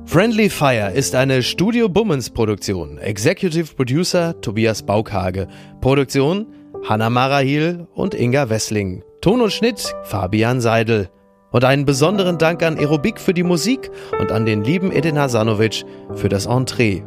Friendly Fire ist eine Studio Bummens Produktion. Executive Producer Tobias Baukhage. Produktion Hanna Marahil und Inga Wessling. Ton und Schnitt Fabian Seidel. Und einen besonderen Dank an Aerobik für die Musik und an den lieben Edin Hasanovic für das Entree.